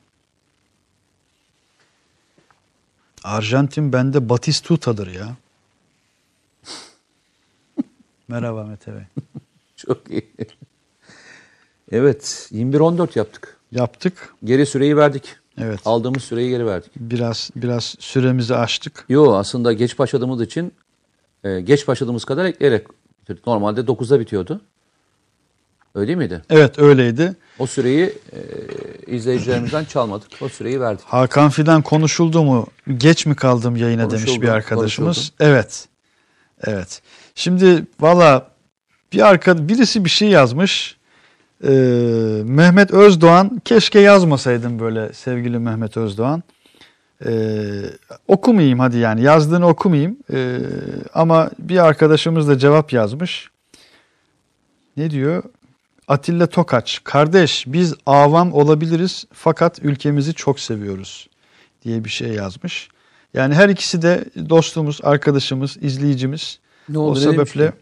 Arjantin bende Batistuta'dır ya. Merhaba Mete Bey. Çok iyi. Evet 21-14 yaptık. Yaptık. Geri süreyi verdik. Evet. Aldığımız süreyi geri verdik. Biraz biraz süremizi aştık. Yo aslında geç başladığımız için e, geç başladığımız kadar ekleyerek bitirdik. Normalde 9'da bitiyordu. Öyle değil miydi? Evet öyleydi. O süreyi e, izleyicilerimizden çalmadık. O süreyi verdik. Hakan Fidan konuşuldu mu? Geç mi kaldım yayına demiş Konuşuldu, bir arkadaşımız. konuşuldu. Evet. Evet. Şimdi valla bir arka birisi bir şey yazmış. Ee, Mehmet Özdoğan keşke yazmasaydın böyle sevgili Mehmet Özdoğan. Ee, okumayayım hadi yani yazdığını okumayayım. Ee, ama bir arkadaşımız da cevap yazmış. Ne diyor? Atilla Tokaç, kardeş biz avam olabiliriz fakat ülkemizi çok seviyoruz diye bir şey yazmış. Yani her ikisi de dostumuz, arkadaşımız, izleyicimiz. Ne o ne demiş sebeple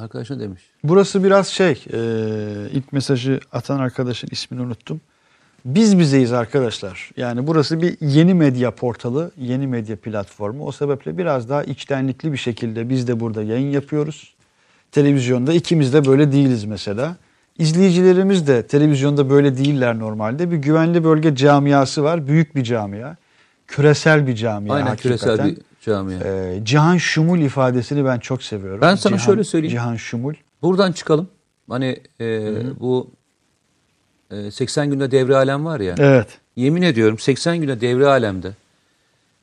ki? Arkadaş ne demiş? burası biraz şey, e, ilk mesajı atan arkadaşın ismini unuttum. Biz bizeyiz arkadaşlar. Yani burası bir yeni medya portalı, yeni medya platformu. O sebeple biraz daha içtenlikli bir şekilde biz de burada yayın yapıyoruz. Televizyonda ikimiz de böyle değiliz mesela. İzleyicilerimiz de televizyonda böyle değiller normalde. Bir güvenli bölge camiası var. Büyük bir camia. Küresel bir camia Aynen hakikaten. küresel bir camia. Ee, Cihan Şumul ifadesini ben çok seviyorum. Ben sana Cihan- şöyle söyleyeyim. Cihan Şumul. Buradan çıkalım. Hani e, bu e, 80 günde devre alem var ya. Evet. Yemin ediyorum 80 günde devre alemde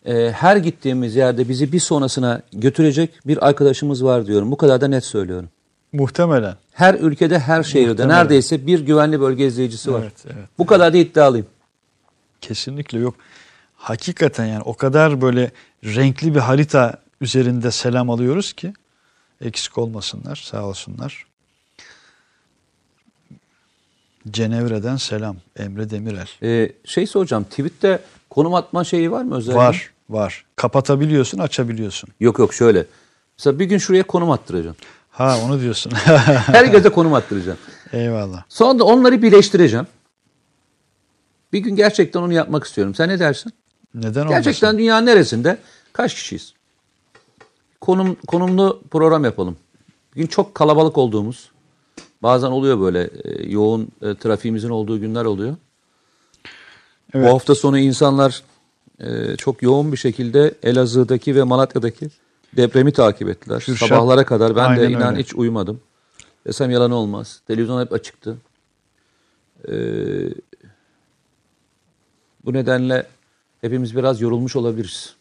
e, her gittiğimiz yerde bizi bir sonrasına götürecek bir arkadaşımız var diyorum. Bu kadar da net söylüyorum. Muhtemelen. Her ülkede, her şehirde Muhtemelen. neredeyse bir güvenli bölge izleyicisi var. Evet, evet. Bu kadar da iddialıyım. Kesinlikle yok. Hakikaten yani o kadar böyle renkli bir harita üzerinde selam alıyoruz ki eksik olmasınlar sağ olsunlar. Cenevre'den selam Emre Demirel. E, şey soracağım. Tweet'te konum atma şeyi var mı özellikle? Var var. Kapatabiliyorsun açabiliyorsun. Yok yok şöyle. Mesela bir gün şuraya konum attıracağım. Ha onu diyorsun. Her göze konum attıracağım. Eyvallah. Sonra da onları birleştireceğim. Bir gün gerçekten onu yapmak istiyorum. Sen ne dersin? Neden olmasın? Gerçekten dünyanın neresinde kaç kişiyiz? Konum konumlu program yapalım. Bir gün çok kalabalık olduğumuz, bazen oluyor böyle e, yoğun e, trafiğimizin olduğu günler oluyor. Evet. Bu hafta sonu insanlar e, çok yoğun bir şekilde Elazığ'daki ve Malatya'daki depremi takip ettiler. Kürşat, Sabahlara kadar ben de aynen inan öyle. hiç uyumadım. Desem yalan olmaz. Televizyon hep açıktı. Ee, bu nedenle hepimiz biraz yorulmuş olabiliriz.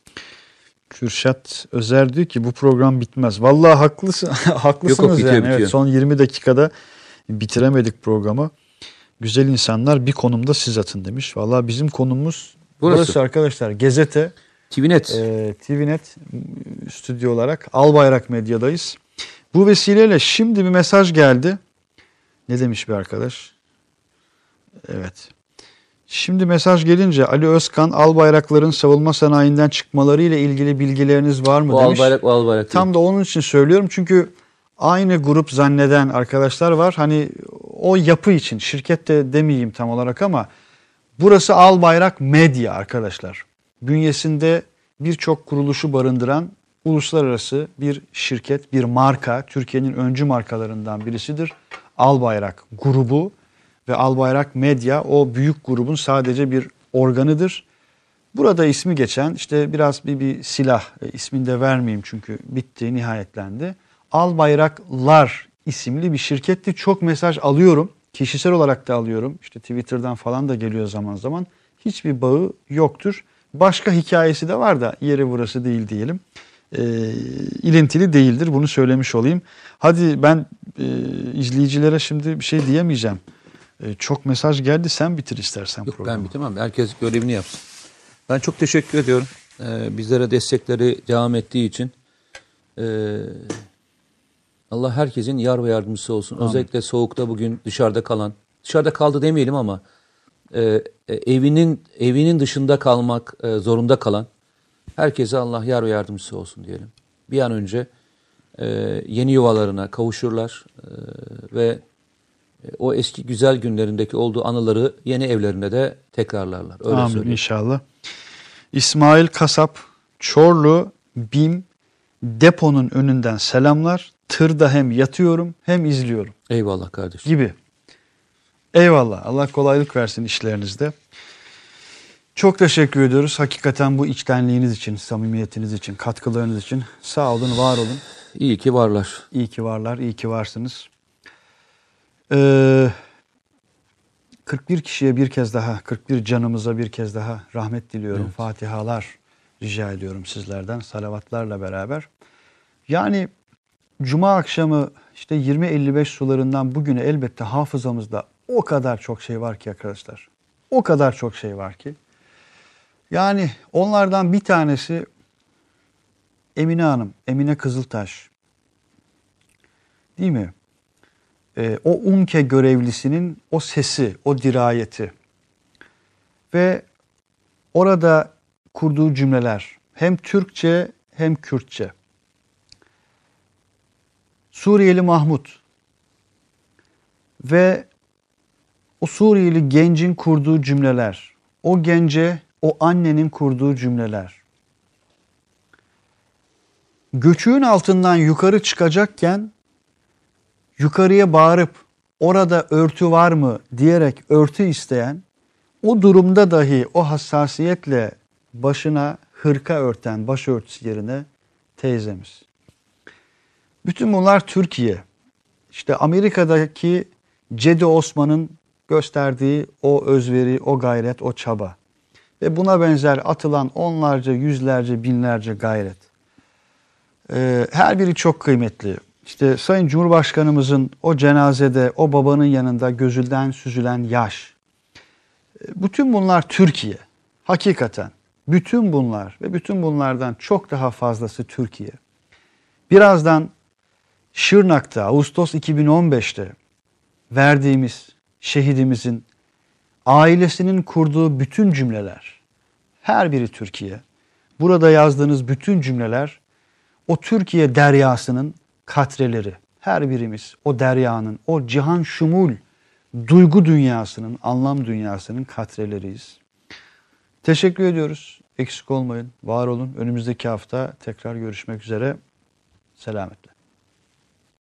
Kürşat Özer diyor ki bu program bitmez. Vallahi haklısın, haklısınız bitiyor, yani. Evet, bitiyor. son 20 dakikada Bitiremedik programı. Güzel insanlar bir konumda siz atın demiş. Valla bizim konumuz burası, Burası. arkadaşlar. Gezete TVNet. e, TVNet stüdyo olarak Albayrak Medya'dayız. Bu vesileyle şimdi bir mesaj geldi. Ne demiş bir arkadaş? Evet. Şimdi mesaj gelince Ali Özkan Albayrakların savunma sanayinden çıkmaları ile ilgili bilgileriniz var mı o demiş. albayrak o albayrak. Tam da onun için söylüyorum çünkü aynı grup zanneden arkadaşlar var. Hani o yapı için şirket de demeyeyim tam olarak ama burası Albayrak Medya arkadaşlar. Bünyesinde birçok kuruluşu barındıran uluslararası bir şirket, bir marka, Türkiye'nin öncü markalarından birisidir. Albayrak grubu ve Albayrak Medya o büyük grubun sadece bir organıdır. Burada ismi geçen işte biraz bir, bir silah e, ismini de vermeyeyim çünkü bitti nihayetlendi. Albayraklar isimli bir şirketti. Çok mesaj alıyorum. Kişisel olarak da alıyorum. İşte Twitter'dan falan da geliyor zaman zaman. Hiçbir bağı yoktur. Başka hikayesi de var da yeri burası değil diyelim. E, ilintili değildir bunu söylemiş olayım. Hadi ben e, izleyicilere şimdi bir şey diyemeyeceğim. E, çok mesaj geldi sen bitir istersen Yok programı. ben bitemem. Herkes görevini yapsın. Ben çok teşekkür ediyorum. Ee, bizlere destekleri devam ettiği için. Ee, Allah herkesin yar ve yardımcısı olsun. Özellikle soğukta bugün dışarıda kalan, dışarıda kaldı demeyelim ama e, e, evinin evinin dışında kalmak e, zorunda kalan herkese Allah yar ve yardımcısı olsun diyelim. Bir an önce e, yeni yuvalarına kavuşurlar e, ve e, o eski güzel günlerindeki olduğu anıları yeni evlerinde de tekrarlarlar. Öyle Amin söyleyeyim. inşallah. İsmail Kasap, Çorlu, BİM deponun önünden selamlar. Tırda hem yatıyorum hem izliyorum Eyvallah kardeşim. gibi. Eyvallah. Allah kolaylık versin işlerinizde. Çok teşekkür ediyoruz. Hakikaten bu içtenliğiniz için, samimiyetiniz için, katkılarınız için sağ olun, var olun. İyi ki varlar. İyi ki varlar, iyi ki varsınız. Ee, 41 kişiye bir kez daha, 41 canımıza bir kez daha rahmet diliyorum. Fatihalar rica ediyorum sizlerden salavatlarla beraber. Yani Cuma akşamı işte 20-55 sularından bugüne elbette hafızamızda o kadar çok şey var ki arkadaşlar. O kadar çok şey var ki. Yani onlardan bir tanesi Emine Hanım, Emine Kızıltaş. Değil mi? Ee, o UMKE görevlisinin o sesi, o dirayeti ve orada kurduğu cümleler hem Türkçe hem Kürtçe. Suriyeli Mahmut ve o Suriyeli gencin kurduğu cümleler, o gence o annenin kurduğu cümleler. Göçüğün altından yukarı çıkacakken yukarıya bağırıp orada örtü var mı diyerek örtü isteyen o durumda dahi o hassasiyetle başına hırka örten başörtüsü yerine teyzemiz. Bütün bunlar Türkiye. İşte Amerika'daki Cedi Osman'ın gösterdiği o özveri, o gayret, o çaba. Ve buna benzer atılan onlarca, yüzlerce, binlerce gayret. Ee, her biri çok kıymetli. İşte Sayın Cumhurbaşkanımızın o cenazede, o babanın yanında gözülden süzülen yaş. Ee, Bütün bunlar Türkiye. Hakikaten. Bütün bunlar ve bütün bunlardan çok daha fazlası Türkiye. Birazdan Şırnak'ta Ağustos 2015'te verdiğimiz şehidimizin ailesinin kurduğu bütün cümleler, her biri Türkiye. Burada yazdığınız bütün cümleler o Türkiye deryasının katreleri. Her birimiz o deryanın, o cihan şumul duygu dünyasının, anlam dünyasının katreleriyiz. Teşekkür ediyoruz. Eksik olmayın, var olun. Önümüzdeki hafta tekrar görüşmek üzere. Selametle.